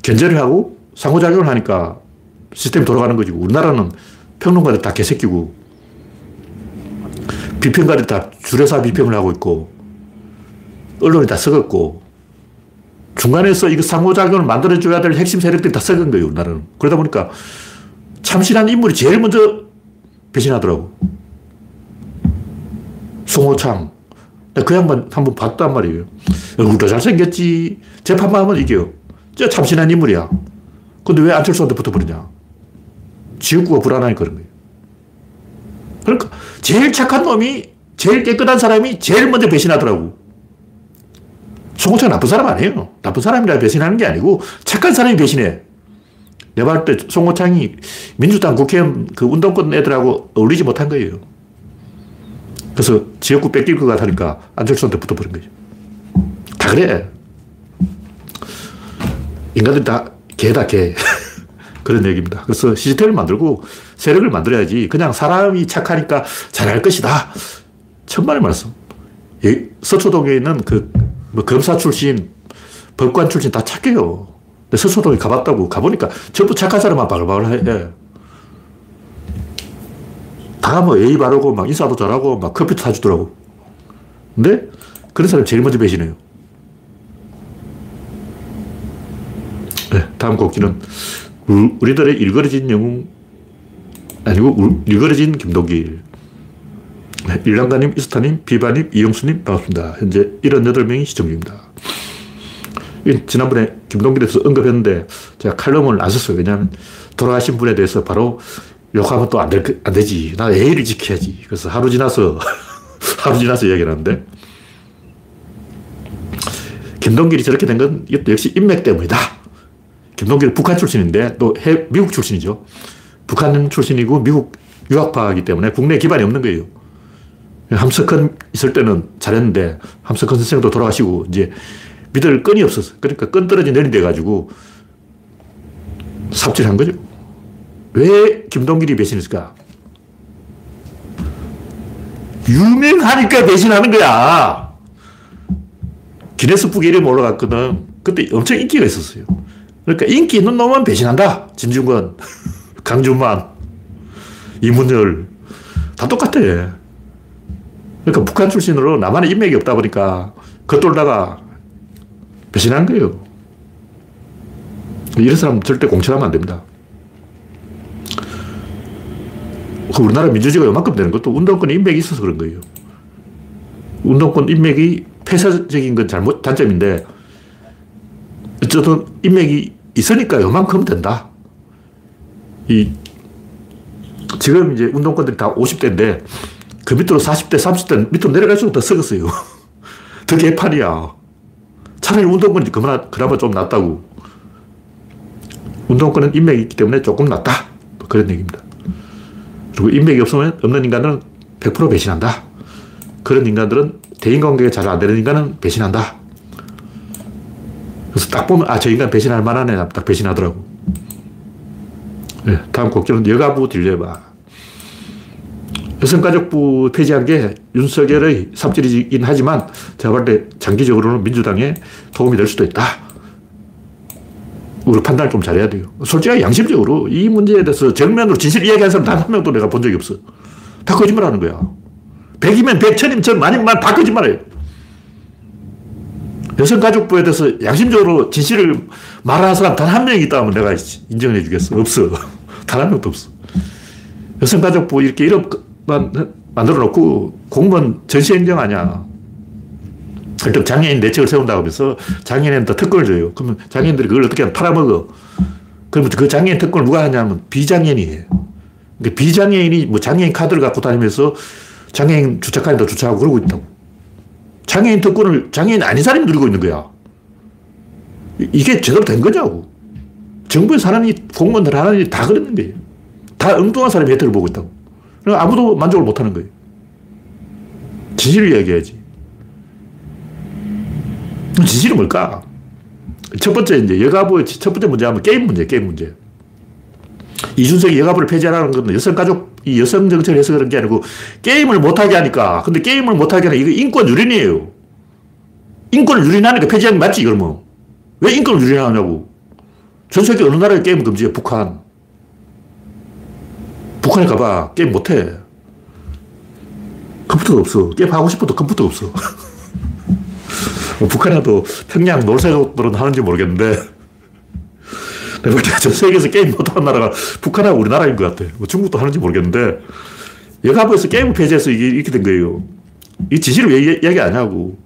견제를 하고 상호작용을 하니까 시스템이 돌아가는 거지. 우리나라는 평론가들 다 개새끼고 비평가들이 다 줄여서 비평을 하고 있고 언론이 다 썩었고 중간에서 이거 상호작용을 만들어줘야 될 핵심 세력들이 다 썩은 거예요, 우리나라는. 그러다 보니까 참신한 인물이 제일 먼저 배신하더라고. 송호창. 그 양반 한 번 봤단 말이에요. 얼굴도 잘생겼지. 재판만 하면 이겨요. 저 참신한 인물이야. 근데 왜 안철수한테 붙어버리냐? 지역구가 불안하니까 그런 거예요. 그러니까 제일 착한 놈이 제일 깨끗한 사람이 제일 먼저 배신하더라고. 송호창 나쁜 사람 아니에요. 나쁜 사람이라 배신하는 게 아니고 착한 사람이 배신해. 내가 봤을 때 송호창이 민주당 국회의원 그 운동권 애들하고 어울리지 못한 거예요. 그래서 지역구 뺏길 것 같으니까 안철수한테 붙어버린 거죠. 다 그래. 인간들이 다 개다, 개. 그런 얘기입니다. 그래서 시스템을 만들고 세력을 만들어야지 그냥 사람이 착하니까 잘할 것이다. 천만의 말씀. 서초동에 있는 그 뭐 검사 출신, 법관 출신 다 착해요. 서초동에 가봤다고 가보니까 전부 착한 사람만 바글바글 해. 다 뭐 예의 바르고 막 인사도 잘하고 막 커피도 사주더라고. 근데 그런 사람이 제일 먼저 배신해요. 네, 다음 곡기는 우리들의 일거러진 영웅 아니고 일거러진 김동길. 네, 일랑가님, 이스타님, 비바님, 이영수님 반갑습니다. 현재 78명이 시청 중입니다. 지난번에 김동길에 서 언급했는데 제가 칼럼을 안 썼어요. 왜냐하면 돌아가신 분에 대해서 바로 욕하면 또안안 되지. 나 예의를 지켜야지. 그래서 하루 지나서, 하루 지나서 이야기를 하는데, 김동길이 저렇게 된 건 이것도 역시 인맥 때문이다. 김동길은 북한 출신인데 또 해, 미국 출신이죠. 북한 출신이고 미국 유학파이기 때문에 국내 기반이 없는 거예요. 함석헌 있을 때는 잘했는데 함석헌 선생도 돌아가시고 이제 믿을 끈이 없었어. 그러니까 끈 떨어지 내린 데 가지고 삽질한 거죠. 왜 김동길이 배신했을까? 유명하니까 배신하는 거야. 기네스북 이름 올라갔거든. 그때 엄청 인기가 있었어요. 그러니까 인기 있는 놈은 배신한다. 진중권, 강준만, 이문열. 다 똑같아. 그러니까 북한 출신으로 나만의 인맥이 없다 보니까 겉돌다가 배신한 거예요. 이런 사람 절대 공천하면 안 됩니다. 그 우리나라 민주주의가 요만큼 되는 것도 운동권 인맥이 있어서 그런 거예요. 운동권 인맥이 폐쇄적인 건 잘못, 단점인데, 어쨌든 인맥이 있으니까 요만큼 된다. 이, 지금 이제 운동권들이 다 50대인데, 그 밑으로 40대, 30대 밑으로 내려갈수록 더 썩었어요. 더 개판이야. 차라리 운동권이 그나마, 그나마 좀 낫다고. 운동권은 인맥이 있기 때문에 조금 낫다. 그런 얘기입니다. 그리고 인맥이 없으면 없는 인간은 100% 배신한다. 그런 인간들은 대인관계가 잘 안 되는 인간은 배신한다. 그래서 딱 보면, 아, 저 인간 배신할 만하네. 딱 배신하더라고. 네, 다음 곡지는 여가부 딜레마. 여성가족부 폐지한 게 윤석열의 삽질이긴 하지만 제가 볼 때 장기적으로는 민주당에 도움이 될 수도 있다. 우리 판단을 좀 잘해야 돼요. 솔직히 양심적으로 이 문제에 대해서 정면으로 진실 이야기하는 사람 단 한 명도 내가 본 적이 없어. 다 거짓말 하는 거야. 백이면 백, 천이면 천, 만이면 만, 다 거짓말해요. 여성가족부에 대해서 양심적으로 진실을 말하는 사람 단 한명 있다면 내가 인정해 주겠어. 없어. 단 한 명도 없어. 여성가족부 이렇게 1억만 만들어 놓고 공무원 전시 인정 아니야. 일단 장애인 내책을 세운다고 하면서 장애인한테 특권을 줘요. 그러면 장애인들이 그걸 어떻게 팔아먹어. 그러면 그 장애인 특권을 누가 하냐면 비장애인이 해요. 그러니까 비장애인이 뭐 장애인 카드를 갖고 다니면서 장애인 주차카에다 주차하고 그러고 있다고. 장애인 특권을 장애인 아닌 사람이 누리고 있는 거야. 이게 제대로 된 거냐고. 정부에서 하는 이 공무원들 하는 일이 다 그랬는 거예요. 다 엉뚱한 사람이 혜택을 보고 있다고. 아무도 만족을 못 하는 거예요. 진실을 이야기해야지. 진실은 뭘까? 첫 번째, 이제 여가부의 첫 번째 문제 하면 게임 문제, 게임 문제. 이준석이 여가부를 폐지하라는 건 여성가족, 이 여성 정책을 해서 그런 게 아니고 게임을 못하게 하니까. 근데 게임을 못하게 하는 이거 인권 유린이에요. 인권을 유린하니까 폐지하는 게 맞지, 그러면. 왜 인권을 유린하냐고. 전 세계 어느 나라에 게임 금지해? 북한. 북한에 가봐. 게임 못해. 컴퓨터가 없어. 게임 하고 싶어도 컴퓨터가 없어. 뭐 북한에도 평양 놀새족들은 하는지 모르겠는데 내가 볼때전 세계에서 게임 못하는 나라가 북한하고 우리나라인 것 같아. 뭐 중국도 하는지 모르겠는데 여가부에서 게임을 폐지해서 이게 이렇게 된 거예요. 이 지시를 왜 이야기 안 하고.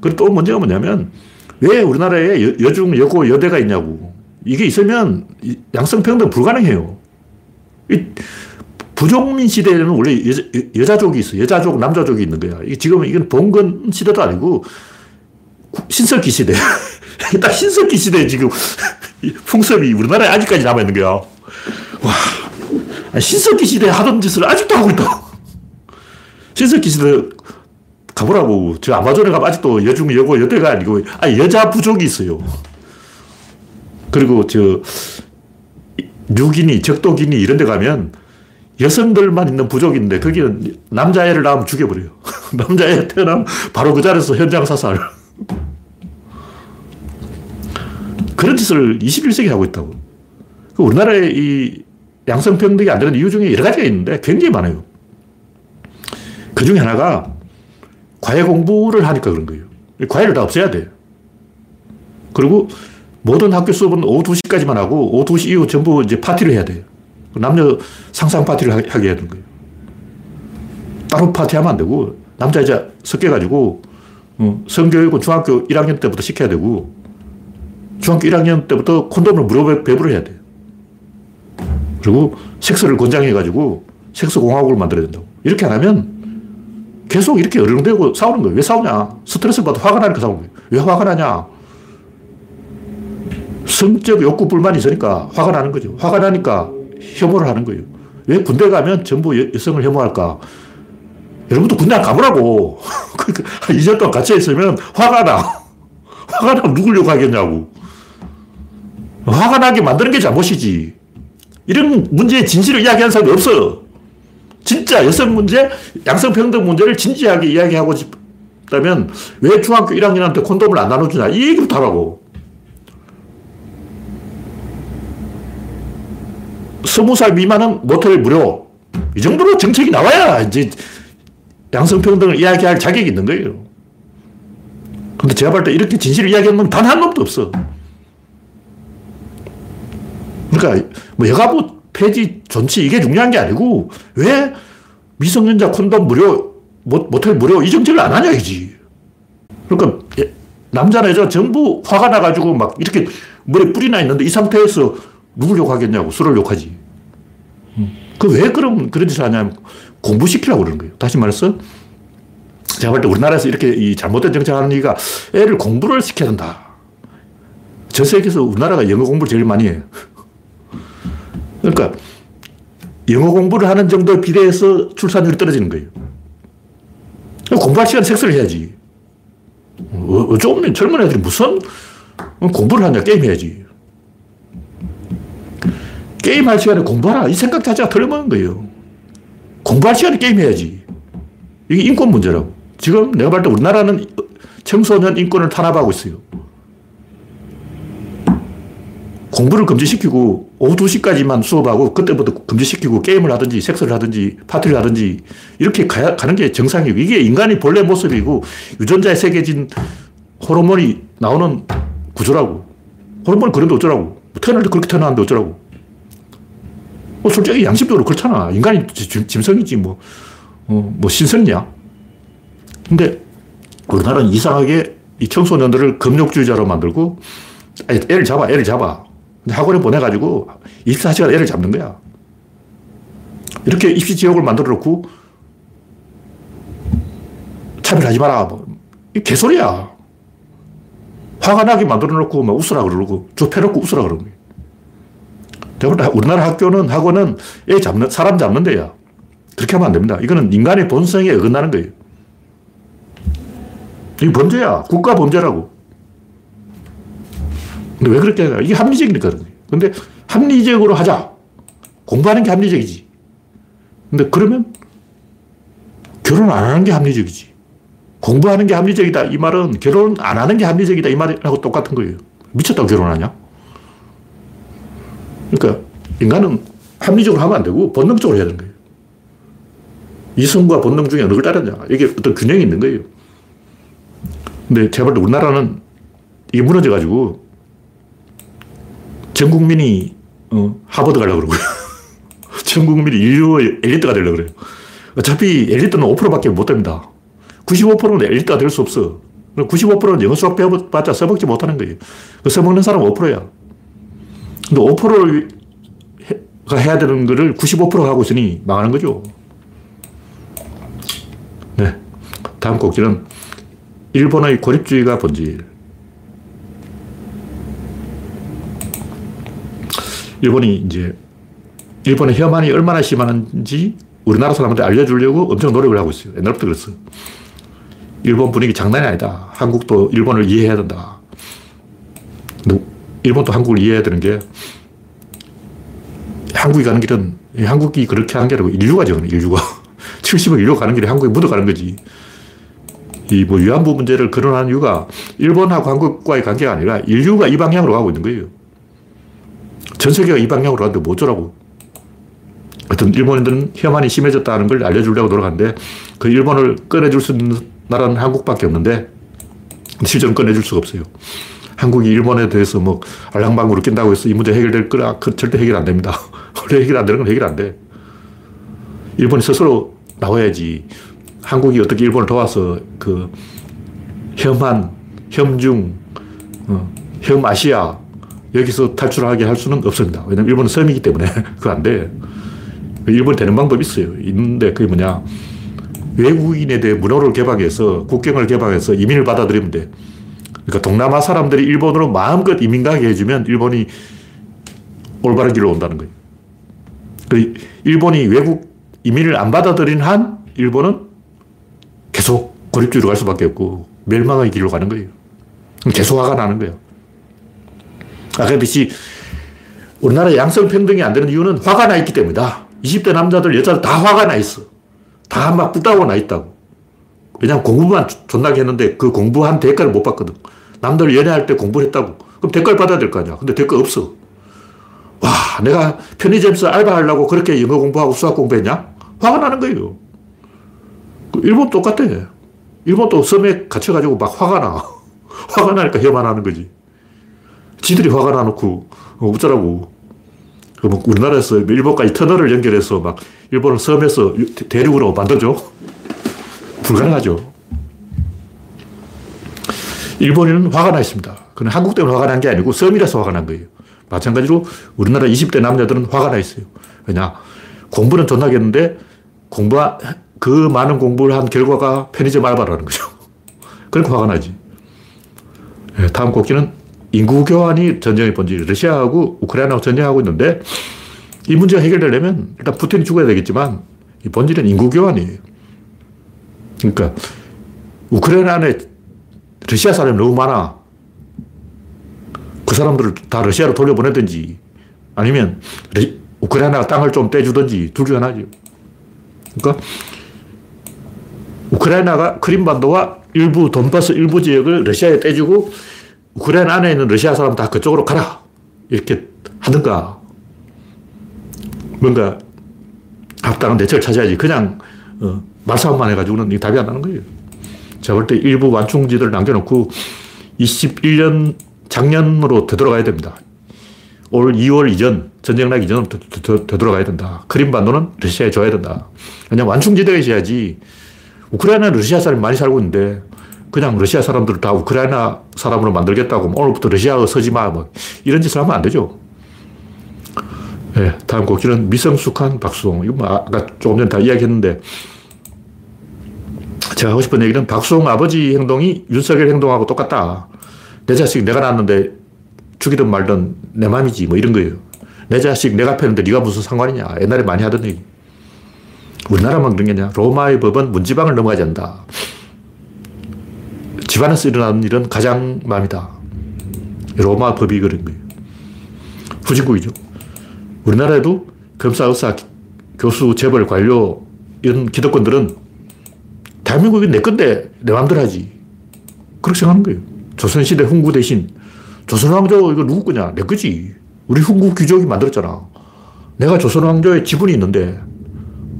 그리고 또 문제가 뭐냐면 왜 우리나라에 여, 중 여고, 여대가 있냐고. 이게 있으면 양성평등 불가능해요. 이 부족민 시대에는 원래 여자, 여자족이 있어. 여자족, 남자족이 있는 거야. 지금 이건 봉건 시대도 아니고 신석기 시대. 딱 신석기 시대 지금 풍습이 우리나라에 아직까지 남아있는 거야. 와. 신석기 시대에 하던 짓을 아직도 하고 있다. 신석기 시대 가보라고. 저 아마존에 가면 아직도 여중, 여고, 여대가 아니고, 아 여자 부족이 있어요. 그리고 저, 뉴기니, 적도기니 이런 데 가면 여성들만 있는 부족인데 거기는 남자애를 낳으면 죽여버려요. 남자애 태어나면 바로 그 자리에서 현장 사살. 그런 짓을 21세기 하고 있다고. 그 우리나라의 이 양성평등이 안 되는 이유 중에 여러 가지가 있는데 굉장히 많아요. 그 중에 하나가 과외 공부를 하니까 그런 거예요. 과외를 다 없애야 돼. 그리고 모든 학교 수업은 오후 2시까지만 하고 오후 2시 이후 전부 이제 파티를 해야 돼요. 남녀 상상 파티를 하게 해야 되는 거예요. 따로 파티하면 안 되고 남자 여자 섞여가지고 어, 성교육은 중학교 1학년 때부터 시켜야 되고 중학교 1학년 때부터 콘돔을 무료 배부를 해야 돼요. 그리고 섹스를 권장해가지고 섹스 공화국을 만들어야 된다고. 이렇게 안 하면 계속 이렇게 어령되고 싸우는 거예요. 왜 싸우냐? 스트레스를 받아 화가 나니까 싸우는 거예요. 왜 화가 나냐? 성적 욕구 불만이 있으니까 화가 나는 거죠. 화가 나니까 혐오를 하는 거예요. 왜 군대 가면 전부 여, 성을 혐오할까? 여러분도 군대 안 가보라고. 그러니까 2년 동안 갇혀 있으면 화가 나. 화가 나면 누굴 욕하겠냐고. 화가 나게 만드는 게 잘못이지. 이런 문제의 진실을 이야기하는 사람이 없어. 진짜 여성 문제, 양성평등 문제를 진지하게 이야기하고 싶다면 왜 중학교 1학년한테 콘돔을 안 나눠주냐. 이 얘기부터 하라고. 스무 살 미만은 모텔 무료. 이 정도로 정책이 나와야 이제 양성평등을 이야기할 자격이 있는 거예요. 근데 제가 볼 때 이렇게 진실을 이야기하는 건 단 한 놈도 없어. 그러니까 뭐 여가부 폐지 존치 이게 중요한 게 아니고 왜 미성년자 콘돔 무료, 모텔 무료 이 정책을 안 하냐 이지. 그러니까 예, 남자나 여자 전부 화가 나가지고 막 이렇게 머리 뿌리나 있는데 이 상태에서 누굴 욕하겠냐고 술을 욕하지. 음. 그왜 그럼 그런 짓을 하냐면 공부시키라고 그러는 거예요. 다시 말해서 제가 볼 때 우리나라에서 이렇게 이 잘못된 정책을 하는 이유가 애를 공부를 시켜야 된다. 전 세계에서 우리나라가 영어 공부를 제일 많이 해요. 그러니까 영어 공부를 하는 정도에 비례해서 출산율이 떨어지는 거예요. 공부할 시간에 섹스를 해야지. 어, 어쩌면 젊은 애들이 무슨 공부를 하냐, 게임 해야지. 게임할 시간에 공부하라. 이 생각 자체가 틀림없는 거예요. 공부할 시간에 게임해야지. 이게 인권 문제라고. 지금 내가 볼 때 우리나라는 청소년 인권을 탄압하고 있어요. 공부를 금지시키고 오후 2시까지만 수업하고 그때부터 금지시키고 게임을 하든지 섹스를 하든지 파티를 하든지 이렇게 가, 가는 게 정상이고 이게 인간의 본래 모습이고 유전자에 새겨진 호르몬이 나오는 구조라고. 호르몬이 그런데 어쩌라고. 태어날 때 그렇게 태어났는데 어쩌라고. 뭐 솔직히 양심적으로 그렇잖아. 인간이 짐승이지 뭐, 어, 뭐 신선이냐. 근데 우리나라는 이상하게 이 청소년들을 금욕주의자로 만들고 애를 잡아, 애를 잡아. 학원에 보내가지고 24시간 애를 잡는 거야. 이렇게 입시 지옥을 만들어 놓고 차별하지 마라. 뭐. 이 개소리야. 화가 나게 만들어 놓고 막 웃으라 그러고 좁혀놓고 웃으라 그러는 거 예요. 우리나라 학교는 학원은 애 잡는, 사람 잡는 데야. 그렇게 하면 안 됩니다. 이거는 인간의 본성에 어긋나는 거예요. 이 범죄야. 국가 범죄라고. 근데 왜 그렇게 하냐. 이게 합리적이니까 그런 거예요. 근데 합리적으로 하자. 공부하는 게 합리적이지. 근데 그러면 결혼 안 하는 게 합리적이지. 공부하는 게 합리적이다. 이 말은 결혼 안 하는 게 합리적이다. 이 말하고 똑같은 거예요. 미쳤다고 결혼하냐? 그러니까 인간은 합리적으로 하면 안 되고 본능적으로 해야 되는 거예요. 이성과 본능 중에 어느 걸 따르냐. 이게 어떤 균형이 있는 거예요. 근데 볼때 우리나라는 이게 무너져가지고 전 국민이 어, 하버드 가려고 그러고요. 전 국민이 인류의 엘리트가 되려고 그래요. 어차피 엘리트는 5%밖에 못 됩니다. 95%는 엘리트가 될 수 없어. 95%는 영어 수학 배워봤자 써먹지 못하는 거예요. 그 써먹는 사람은 5%야. 근데 5%가 해야 되는 거를 95%가 하고 있으니 망하는 거죠. 네. 다음 곡지는 일본의 고립주의가 본질. 일본이 이제 일본의 혐한이 얼마나 심한지 우리나라 사람한테 알려주려고 엄청 노력을 하고 있어요. 옛날부터 그랬어. 일본 분위기 장난이 아니다. 한국도 일본을 이해해야 된다. 일본도 한국을 이해해야 되는 게 한국이 가는 길은 한국이 그렇게 하는 게 아니고 인류가 정해, 인류가. 70억 인류가 가는 길에 한국이 묻어가는 거지. 이 뭐 위안부 문제를 거론하는 이유가 일본하고 한국과의 관계가 아니라 인류가 이 방향으로 가고 있는 거예요. 전 세계가 이 방향으로 가는데 뭐 어쩌라고. 하여튼 일본인들은 혐한이 심해졌다는 걸 알려주려고 노력하는데 그 일본을 꺼내줄 수 있는 나라는 한국밖에 없는데 실제로 꺼내줄 수가 없어요. 한국이 일본에 대해서 뭐 알랑방구를 낀다고 해서 이 문제 해결될 거라 그 절대 해결 안 됩니다. 원래 해결 안 되는 건 해결 안 돼. 일본이 스스로 나와야지. 한국이 어떻게 일본을 도와서 그 혐한, 혐중, 어, 혐아시아 여기서 탈출하게 할 수는 없습니다. 왜냐면 일본은 섬이기 때문에 그거 안 돼. 일본이 되는 방법이 있어요. 있는데 그게 뭐냐. 외국인에 대해 문호를 개방해서 국경을 개방해서 이민을 받아들이면 돼. 그러니까 동남아 사람들이 일본으로 마음껏 이민 가게 해주면 일본이 올바른 길로 온다는 거예요. 그 일본이 외국 이민을 안 받아들인 한 일본은 계속 고립주의로 갈 수밖에 없고 멸망의 길로 가는 거예요. 계속 화가 나는 거예요. 그랬듯이 우리나라 양성 평등이 안 되는 이유는 화가 나 있기 때문이다. 20대 남자들, 여자들 다 화가 나 있어. 다 막 부다고 나 있다고. 왜냐면 공부만 존나게 했는데 그 공부한 대가를 못 받거든. 남들 연애할 때 공부를 했다고. 그럼 대가를 받아야 될 거 아니야. 근데 대가 없어. 와, 내가 편의점에서 알바하려고 그렇게 영어 공부하고 수학 공부했냐? 화가 나는 거예요. 그 일본 똑같아. 일본도 섬에 갇혀가지고 막 화가 나. 화가 나니까 혀만 하는 거지. 지들이 화가 나놓고 어, 어쩌라고. 그럼 우리나라에서 일본까지 터널을 연결해서 막 일본을 섬에서 대륙으로 만들죠. 불가능하죠. 일본인은 화가 나 있습니다. 그건 한국 때문에 화가 난 게 아니고 섬이라서 화가 난 거예요. 마찬가지로 우리나라 20대 남자들은 화가 나 있어요. 왜냐? 공부는 존나겠는데 공부, 그 많은 공부를 한 결과가 편의점 알바라는 거죠. 그러니까 화가 나지. 네, 다음 곡기는 인구 교환이 전쟁의 본질. 러시아하고 우크라이나하고 전쟁하고 있는데 이 문제가 해결되려면 일단 푸틴이 죽어야 되겠지만 이 본질은 인구 교환이에요. 그러니까 우크라이나 안에 러시아 사람이 너무 많아. 그 사람들을 다 러시아로 돌려보내든지 아니면 우크라이나가 땅을 좀 떼주든지 둘 중 하나죠. 그러니까 우크라이나가 크림반도와 일부 돈바스 일부 지역을 러시아에 떼주고 우크라이나 안에 있는 러시아 사람 다 그쪽으로 가라. 이렇게 하든가. 뭔가 합당한 대책을 찾아야지. 그냥 어, 말싸움만 해가지고는 답이 안 나는 거예요. 제가 볼 때 일부 완충지들 남겨놓고 21년 작년으로 되돌아가야 됩니다. 올 2월 이전, 전쟁 나기 전으로 되돌아가야 된다. 크림반도는 러시아에 줘야 된다. 그냥 완충지대에 있어야지. 우크라이나는 러시아 사람이 많이 살고 있는데 그냥 러시아 사람들을 다 우크라이나 사람으로 만들겠다고 뭐 오늘부터 러시아어 서지 마. 뭐 이런 짓을 하면 안 되죠. 네, 다음 곡기는 미성숙한 박수홍. 이거 뭐 아까 조금 전에 다 이야기했는데 제가 하고 싶은 얘기는 박수홍 아버지 행동이 윤석열 행동하고 똑같다. 내 자식 내가 낳았는데 죽이든 말든 내 맘이지 뭐 이런 거예요. 내 자식 내가 패는데 네가 무슨 상관이냐. 옛날에 많이 하던 얘기. 우리나라만 그런 게 아니라 로마의 법은 문지방을 넘어가지 않는다. 집안에서 일어나는 일은 가장 맘이다. 로마 법이 그런 거예요. 후진국이죠. 우리나라에도 검사, 의사, 교수, 재벌, 관료 이런 기득권들은 대한민국이 내 건데 내 마음대로 하지. 그렇게 생각하는 거예요. 조선시대 훈구 대신 조선왕조 이거 누구 거냐? 내 거지. 우리 훈구 귀족이 만들었잖아. 내가 조선왕조에 지분이 있는데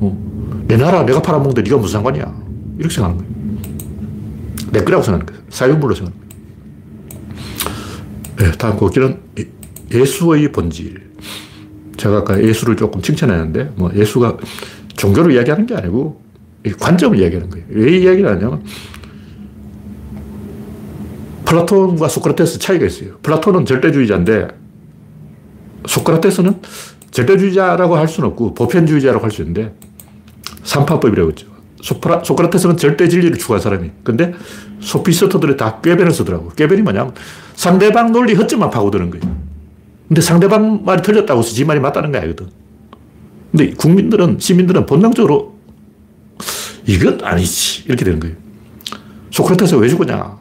어, 내 나라 내가 팔아먹는데 네가 무슨 상관이야. 이렇게 생각하는 거예요. 내 거라고 생각하는 거예요. 사유물로 생각하는 거예요. 네, 다음 곡기는 예수의 본질. 제가 아까 예수를 조금 칭찬했는데, 뭐 예수가 종교를 이야기하는 게 아니고 관점을 이야기하는 거예요. 왜 이야기를 하냐면 플라톤과 소크라테스 차이가 있어요. 플라톤은 절대주의자인데 소크라테스는 절대주의자라고 할 수는 없고 보편주의자라고 할 수 있는데 산파법이라고 했죠. 소프라, 소크라테스는 절대 진리를 추구한 사람이. 근데 소피스트들이 다 궤변을 쓰더라고. 궤변이 뭐냐면 상대방 논리 허점만 파고드는 거예요. 근데 상대방 말이 틀렸다고 해서 지 말이 맞다는 거 아니거든. 근데 국민들은, 시민들은 본능적으로 이것 아니지. 이렇게 되는 거예요. 소크라테스가 왜 죽었냐.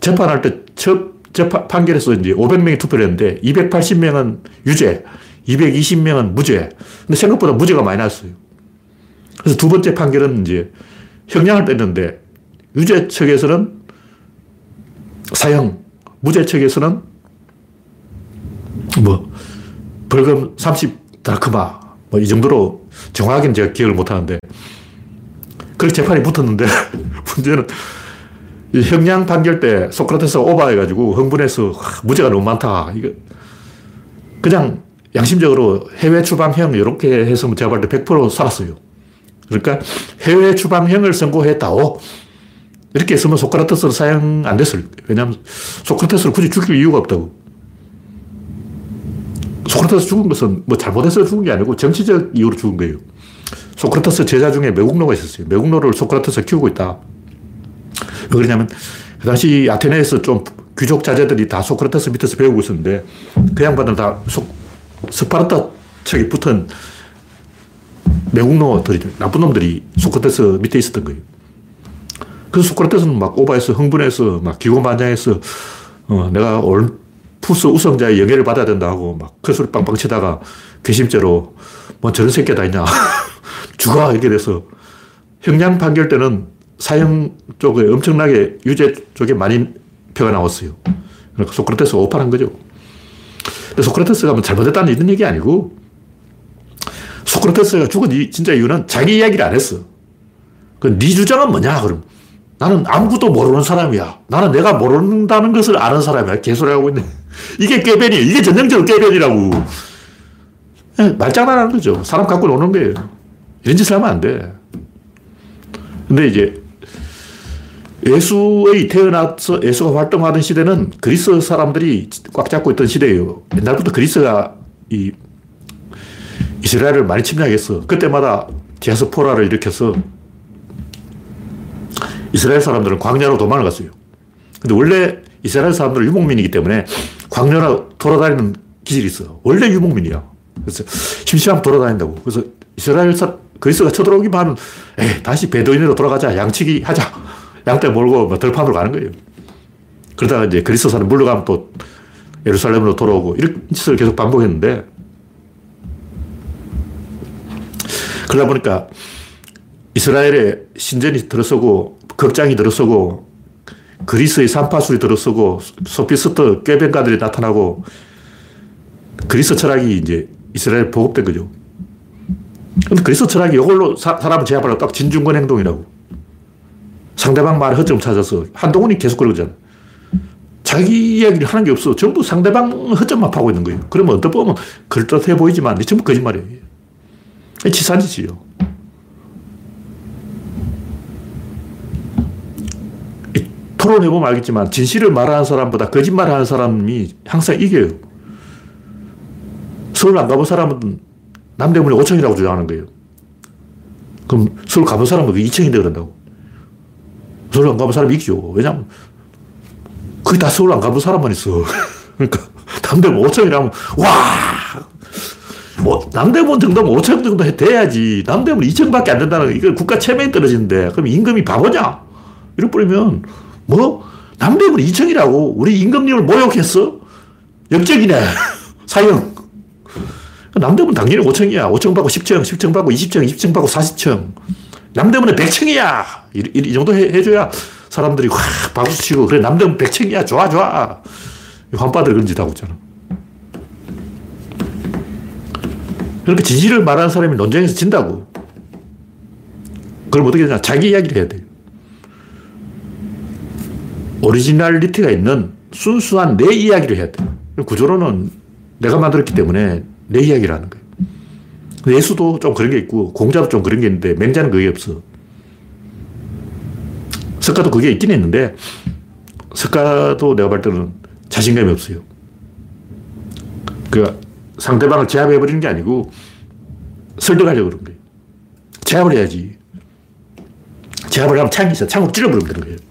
재판할 때 첫 재판, 판결에서 이제 500명이 투표를 했는데 280명은 유죄, 220명은 무죄. 근데 생각보다 무죄가 많이 났어요. 그래서 두 번째 판결은 이제 형량을 뺐는데 유죄 측에서는 사형, 무죄 측에서는 뭐 벌금 30 다크마 뭐 이 정도로 정확하게는 제가 기억을 못 하는데 그렇게 재판이 붙었는데 문제는 형량 판결 때 소크라테스가 오버해가지고 흥분해서 무죄가 너무 많다. 이거 그냥 양심적으로 해외 추방형 이렇게 해서 제가 볼 때 100% 살았어요. 그러니까 해외 추방형을 선고했다오. 이렇게 했으면 소크라테스는 사형 안 됐을. 왜냐하면 소크라테스를 굳이 죽일 이유가 없다고. 소크라테스 죽은 것은 뭐 잘못해서 죽은 게 아니고 정치적 이유로 죽은 거예요. 소크라테스 제자 중에 매국노가 있었어요. 매국노를 소크라테스 키우고 있다. 왜 그러냐면 그 당시 아테네에서 좀 귀족 자제들이 다 소크라테스 밑에서 배우고 있었는데 그 양반들은 다 소, 스파르타 측에 붙은 매국노들이, 나쁜 놈들이 소크라테스 밑에 있었던 거예요. 그래서 소크라테스는 막 오바해서 흥분해서 막 기고만장해서 어, 내가 올림푸스 우승자의 영예를 받아야 된다고 막 큰 소리 빵빵 치다가 괘씸죄로 뭐 저런 새끼 다 있냐. 죽어! 이렇게 돼서 형량 판결 때는 사형 쪽에 엄청나게 유죄 쪽에 많이 표가 나왔어요. 그러니까 소크라테스가 오판한 거죠. 근데 소크라테스가 뭐 잘못했다는 이런 얘기 아니고 소크라테스가 죽은 진짜 이유는 자기 이야기를 안 했어. 그네 주장은 뭐냐? 그럼 나는 아무것도 모르는 사람이야. 나는 내가 모른다는 것을 아는 사람이야. 개소리 하고 있네. 이게 꾀변이에요. 이게 전형적으로 꾀변이라고. 예, 말장난하는 거죠. 사람 갖고 노는 거예요. 이런 짓을 하면 안 돼. 근데 이제 예수의 태어나서 예수가 활동하던 시대는 그리스 사람들이 꽉 잡고 있던 시대예요. 옛날부터 그리스가 이 이스라엘을 많이 침략했어. 그때마다 디아스포라를 일으켜서 이스라엘 사람들은 광야로 도망을 갔어요. 근데 원래 이스라엘 사람들은 유목민이기 때문에 광야로 돌아다니는 기질이 있어. 원래 유목민이야. 그래서 심심하면 돌아다닌다고. 그래서 이스라엘 사, 그리스가 쳐들어오기만 하면, 에이, 다시 베두인으로 돌아가자. 양치기 하자. 양떼 몰고 뭐 들판으로 가는 거예요. 그러다가 이제 그리스 사람 물러가면 또 예루살렘으로 돌아오고 이런 짓을 계속 반복했는데 그러다 보니까 이스라엘의 신전이 들어서고 극장이 들어서고 그리스의 산파술이 들어서고 소피스트 꾀변가들이 나타나고 그리스 철학이 이제 이스라엘 보급된 거죠. 근데 그리스 철학이 이걸로 사, 람을 제압하려고 딱 진중권 행동이라고. 상대방 말에 허점 찾아서 한동훈이 계속 그러잖아. 자기 이야기를 하는 게 없어. 전부 상대방 허점만 파고 있는 거예요. 그러면 어떻게 보면 그럴듯해 보이지만 전부 거짓말이에요. 치산짓이요. 토론해보면 알겠지만 진실을 말하는 사람보다 거짓말하는 사람이 항상 이겨요. 서울 안 가본 사람은 남대문이 5층이라고 주장하는 거예요. 그럼 서울 가본 사람은 2층인데 그런다고. 서울 안 가본 사람이 이기죠. 왜냐면 거의 다 서울 안 가본 사람만 있어. 그러니까 남대문 5층이라면 와! 뭐 남대문 정도면 5층 정도 돼야지. 남대문 2층밖에 안 된다는 이거 국가 체면이 떨어지는데 그럼 임금이 바보냐? 이럴 뿐이면 뭐? 남대문 2층이라고 우리 임금님을 모욕했어? 역적이네. 사형. 남대문 당연히 5층이야. 5층 받고 10층, 10층 받고 20층, 20층 받고 40층. 남대문에 100층이야. 이, 이, 이 정도 해, 줘야 사람들이 확 박수 치고, 그래, 남대문 100층이야. 좋아, 좋아. 환빠들 그런 짓 하고 있잖아. 그렇게 진실을 말하는 사람이 논쟁에서 진다고. 그럼 어떻게 되냐. 자기 이야기를 해야 돼 originality가 있는 순수한 내 이야기를 해야 돼. 구조로는 내가 만들었기 때문에 내 이야기를 하는 거예요. 예수도 좀 그런 게 있고, 공자도 좀 그런 게 있는데, 맹자는 그게 없어. 석가도 그게 있긴 있는데, 석가도 내가 볼 때는 자신감이 없어요. 그 상대방을 제압해버리는 게 아니고, 설득하려고 그런 거예요. 제압을 해야지. 제압을 하면 창이 있어. 창으로 찔러버리면 되는 거예요.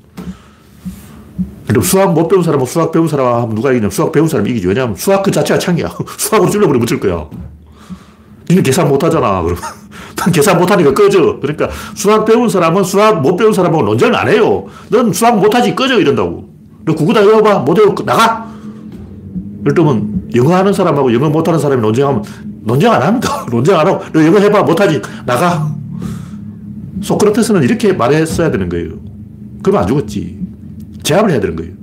근데 수학 못 배운 사람은 수학 배운 사람하면 누가 이기냐? 수학 배운 사람이 이기죠. 왜냐하면 수학 그 자체가 창이야. 수학으로 찔러버리면 어쩔 거야. 니는 계산 못 하잖아. 그럼. 난 계산 못 하니까 꺼져. 그러니까 수학 배운 사람은 수학 못 배운 사람하고 논쟁을 안 해요. 넌 수학 못 하지 꺼져 이런다고. 너 구구다 외워봐. 못 외워 나가. 그러면 영어 하는 사람하고 영어 못 하는 사람이 논쟁하면 논쟁 안 합니다. 논쟁 안 하고 너 영어 해봐 못 하지 나가. 소크라테스는 이렇게 말했어야 되는 거예요. 그러면 안 죽었지. 제압을 해야 되는 거예요.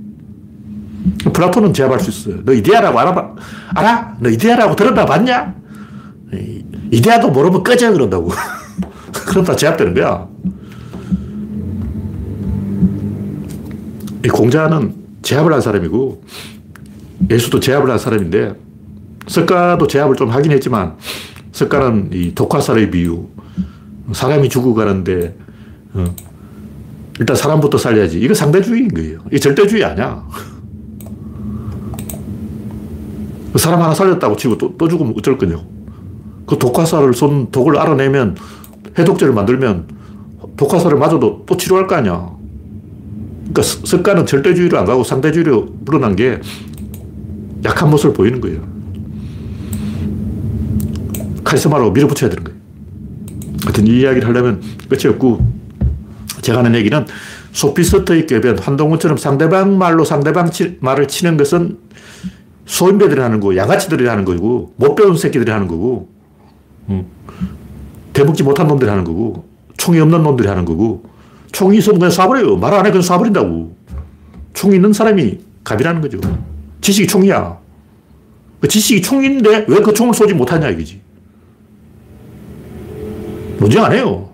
플라톤은 제압할 수 있어요. 너 이데아라고 알아봐, 알아? 너 이데아라고 들었나 봤냐? 이데아도 모르면 꺼져 그런다고. 그러다 제압되는 거야. 이 공자는 제압을 한 사람이고 예수도 제압을 한 사람인데 석가도 제압을 좀 하긴 했지만 석가는 이 독화살의 비유 사람이 죽어가는데 어, 일단 사람부터 살려야지. 이거 상대주의인 거예요. 이게 절대주의 아니야. 그 사람 하나 살렸다고 치고 또, 또 죽으면 어쩔 거냐고. 그 독화살을 쏜 독을 알아내면 해독제를 만들면 독화살을 맞아도 또 치료할 거 아니야. 그러니까 습관은 절대주의로 안 가고 상대주의로 불어난 게 약한 모습을 보이는 거예요. 카리스마로 밀어붙여야 되는 거예요. 하여튼 이 이야기를 하려면 끝이 없고, 제가 하는 얘기는 소피스트의 궤변, 한동훈처럼 상대방 말로 상대방 치, 말을 치는 것은 소인배들이 하는 거고, 양아치들이 하는 거고, 못 배운 새끼들이 하는 거고, 음. 대먹지 못한 놈들이 하는 거고, 총이 없는 놈들이 하는 거고, 총이 있으면 그냥 쏴버려요. 말 안 해, 그냥 쏴버린다고. 총이 있는 사람이 갑이라는 거죠. 지식이 총이야. 그 지식이 총인데 왜 그 총을 쏘지 못하냐 이거지. 논쟁 안 해요.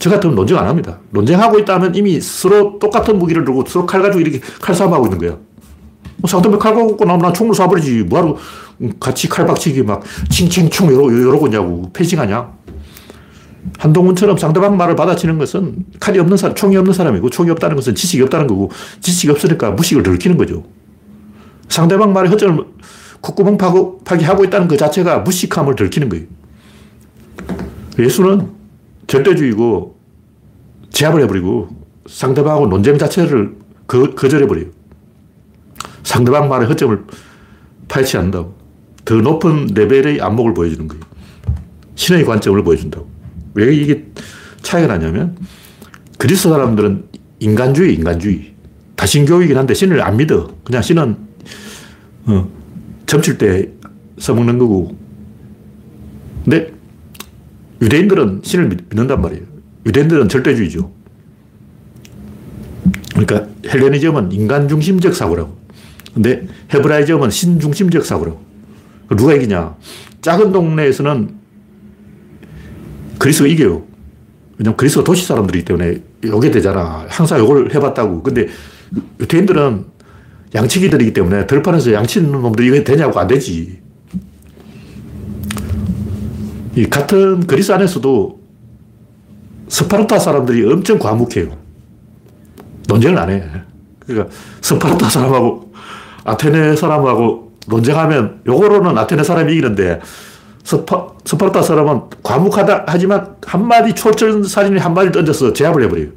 저 같으면 논쟁 안 합니다. 논쟁하고 있다면 이미 서로 똑같은 무기를 들고 서로 칼 가지고 이렇게 칼싸움하고 있는 거야. 뭐 상대방 칼 갖고 나면 나 총을 쏴버리지. 뭐하러 같이 칼박치기 막 칭칭총 이러고, 있냐고. 패싱하냐. 한동훈처럼 상대방 말을 받아치는 것은 칼이 없는 사람, 총이 없는 사람이고 총이 없다는 것은 지식이 없다는 거고 지식이 없으니까 무식을 들키는 거죠. 상대방 말에 허점을 콧구멍 파기 하고 있다는 그 자체가 무식함을 들키는 거예요. 예수는 절대주의고 제압을 해버리고 상대방하고 논쟁 자체를 거, 거절해버려요. 상대방 말의 허점을 파헤치 않는다고. 더 높은 레벨의 안목을 보여주는 거예요. 신의 관점을 보여준다고. 왜 이게 차이가 나냐면 그리스 사람들은 인간주의, 인간주의. 다신교이긴 한데 신을 안 믿어. 그냥 신은 어, 점칠 때 써먹는 거고. 근데 유대인들은 신을 믿는단 말이에요. 유대인들은 절대주의죠. 그러니까 헬레니즘은 인간 중심적 사고라고. 근데 헤브라이즘은 신 중심적 사고라고. 누가 이기냐? 작은 동네에서는 그리스가 이겨요. 왜냐면 그리스가 도시 사람들이기 때문에 요게 되잖아. 항상 요걸 해봤다고. 근데 유태인들은 양치기들이기 때문에 들판에서 양치는 놈들이 이게 되냐고 안 되지. 이 같은 그리스 안에서도 스파르타 사람들이 엄청 과묵해요. 논쟁을 안 해. 그러니까 스파르타 사람하고 아테네 사람하고 논쟁하면 요거로는 아테네 사람이 이기는데 스파, 스파르타 사람은 과묵하다 하지만 한마디 촌철살인이 한마디 던져서 제압을 해버려요.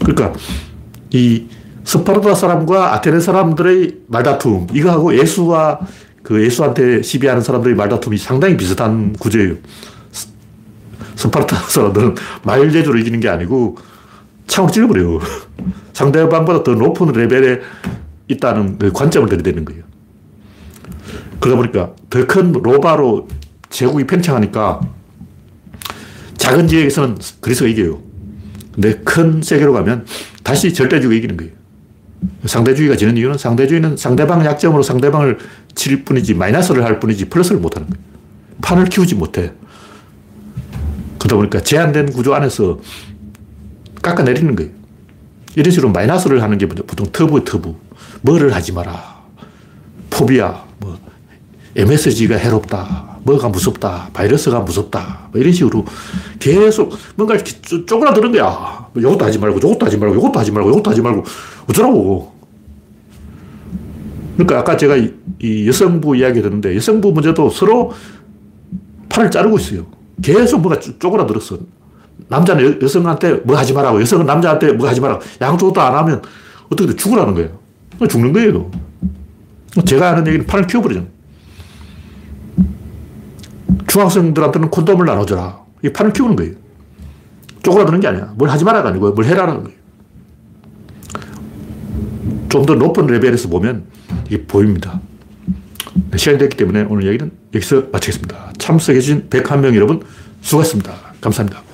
그러니까 이 스파르타 사람과 아테네 사람들의 말다툼, 이거하고 예수와 그 예수한테 시비하는 사람들의 말다툼이 상당히 비슷한 구조예요. 스파르타 사람들은 말재주로 이기는 게 아니고 창으로 찔러버려요. 상대방보다 더 높은 레벨에 있다는 그 관점을 들이대는 거예요. 그러다 보니까 더 큰 로바로 제국이 팽창하니까 작은 지역에서는 그리스가 이겨요. 근데 큰 세계로 가면 다시 절대주의가 이기는 거예요. 상대주의가 지는 이유는 상대주의는 상대방 약점으로 상대방을 칠 뿐이지 마이너스를 할 뿐이지 플러스를 못 하는 거예요. 판을 키우지 못해. 그러다 보니까 제한된 구조 안에서 깎아내리는 거예요. 이런 식으로 마이너스를 하는 게 보통 터부, 터부. 뭐를 하지 마라. 포비아, 뭐, MSG가 해롭다. 뭐가 무섭다. 바이러스가 무섭다. 뭐 이런 식으로 계속 뭔가 쪼그라드는 거야. 이것도 하지 말고, 이것도 하지 말고, 이것도 하지 말고, 이것도 하지 말고. 어쩌라고. 그러니까 아까 제가 이 여성부 이야기 듣는데 여성부 문제도 서로 팔을 자르고 있어요. 계속 뭐가 쪼그라들었어. 남자는 여, 성한테뭐 하지 말라고, 여성은 남자한테 뭐 하지 말라고. 양쪽도 안 하면 어떻게 죽으라는 거예요. 죽는 거예요. 제가 하는 얘기는 팔을 키워버리잖아요. 중학생들한테는 콘돔을 나눠줘라. 이 판을 키우는 거예요. 쪼그라드는 게 아니야. 뭘 하지 말아가 아니고 뭘 해라라는 거예요. 좀 더 높은 레벨에서 보면 이게 보입니다. 네, 시간이 됐기 때문에 오늘 얘기는 여기서 마치겠습니다. 참석해주신 101명 여러분 수고하셨습니다. 감사합니다.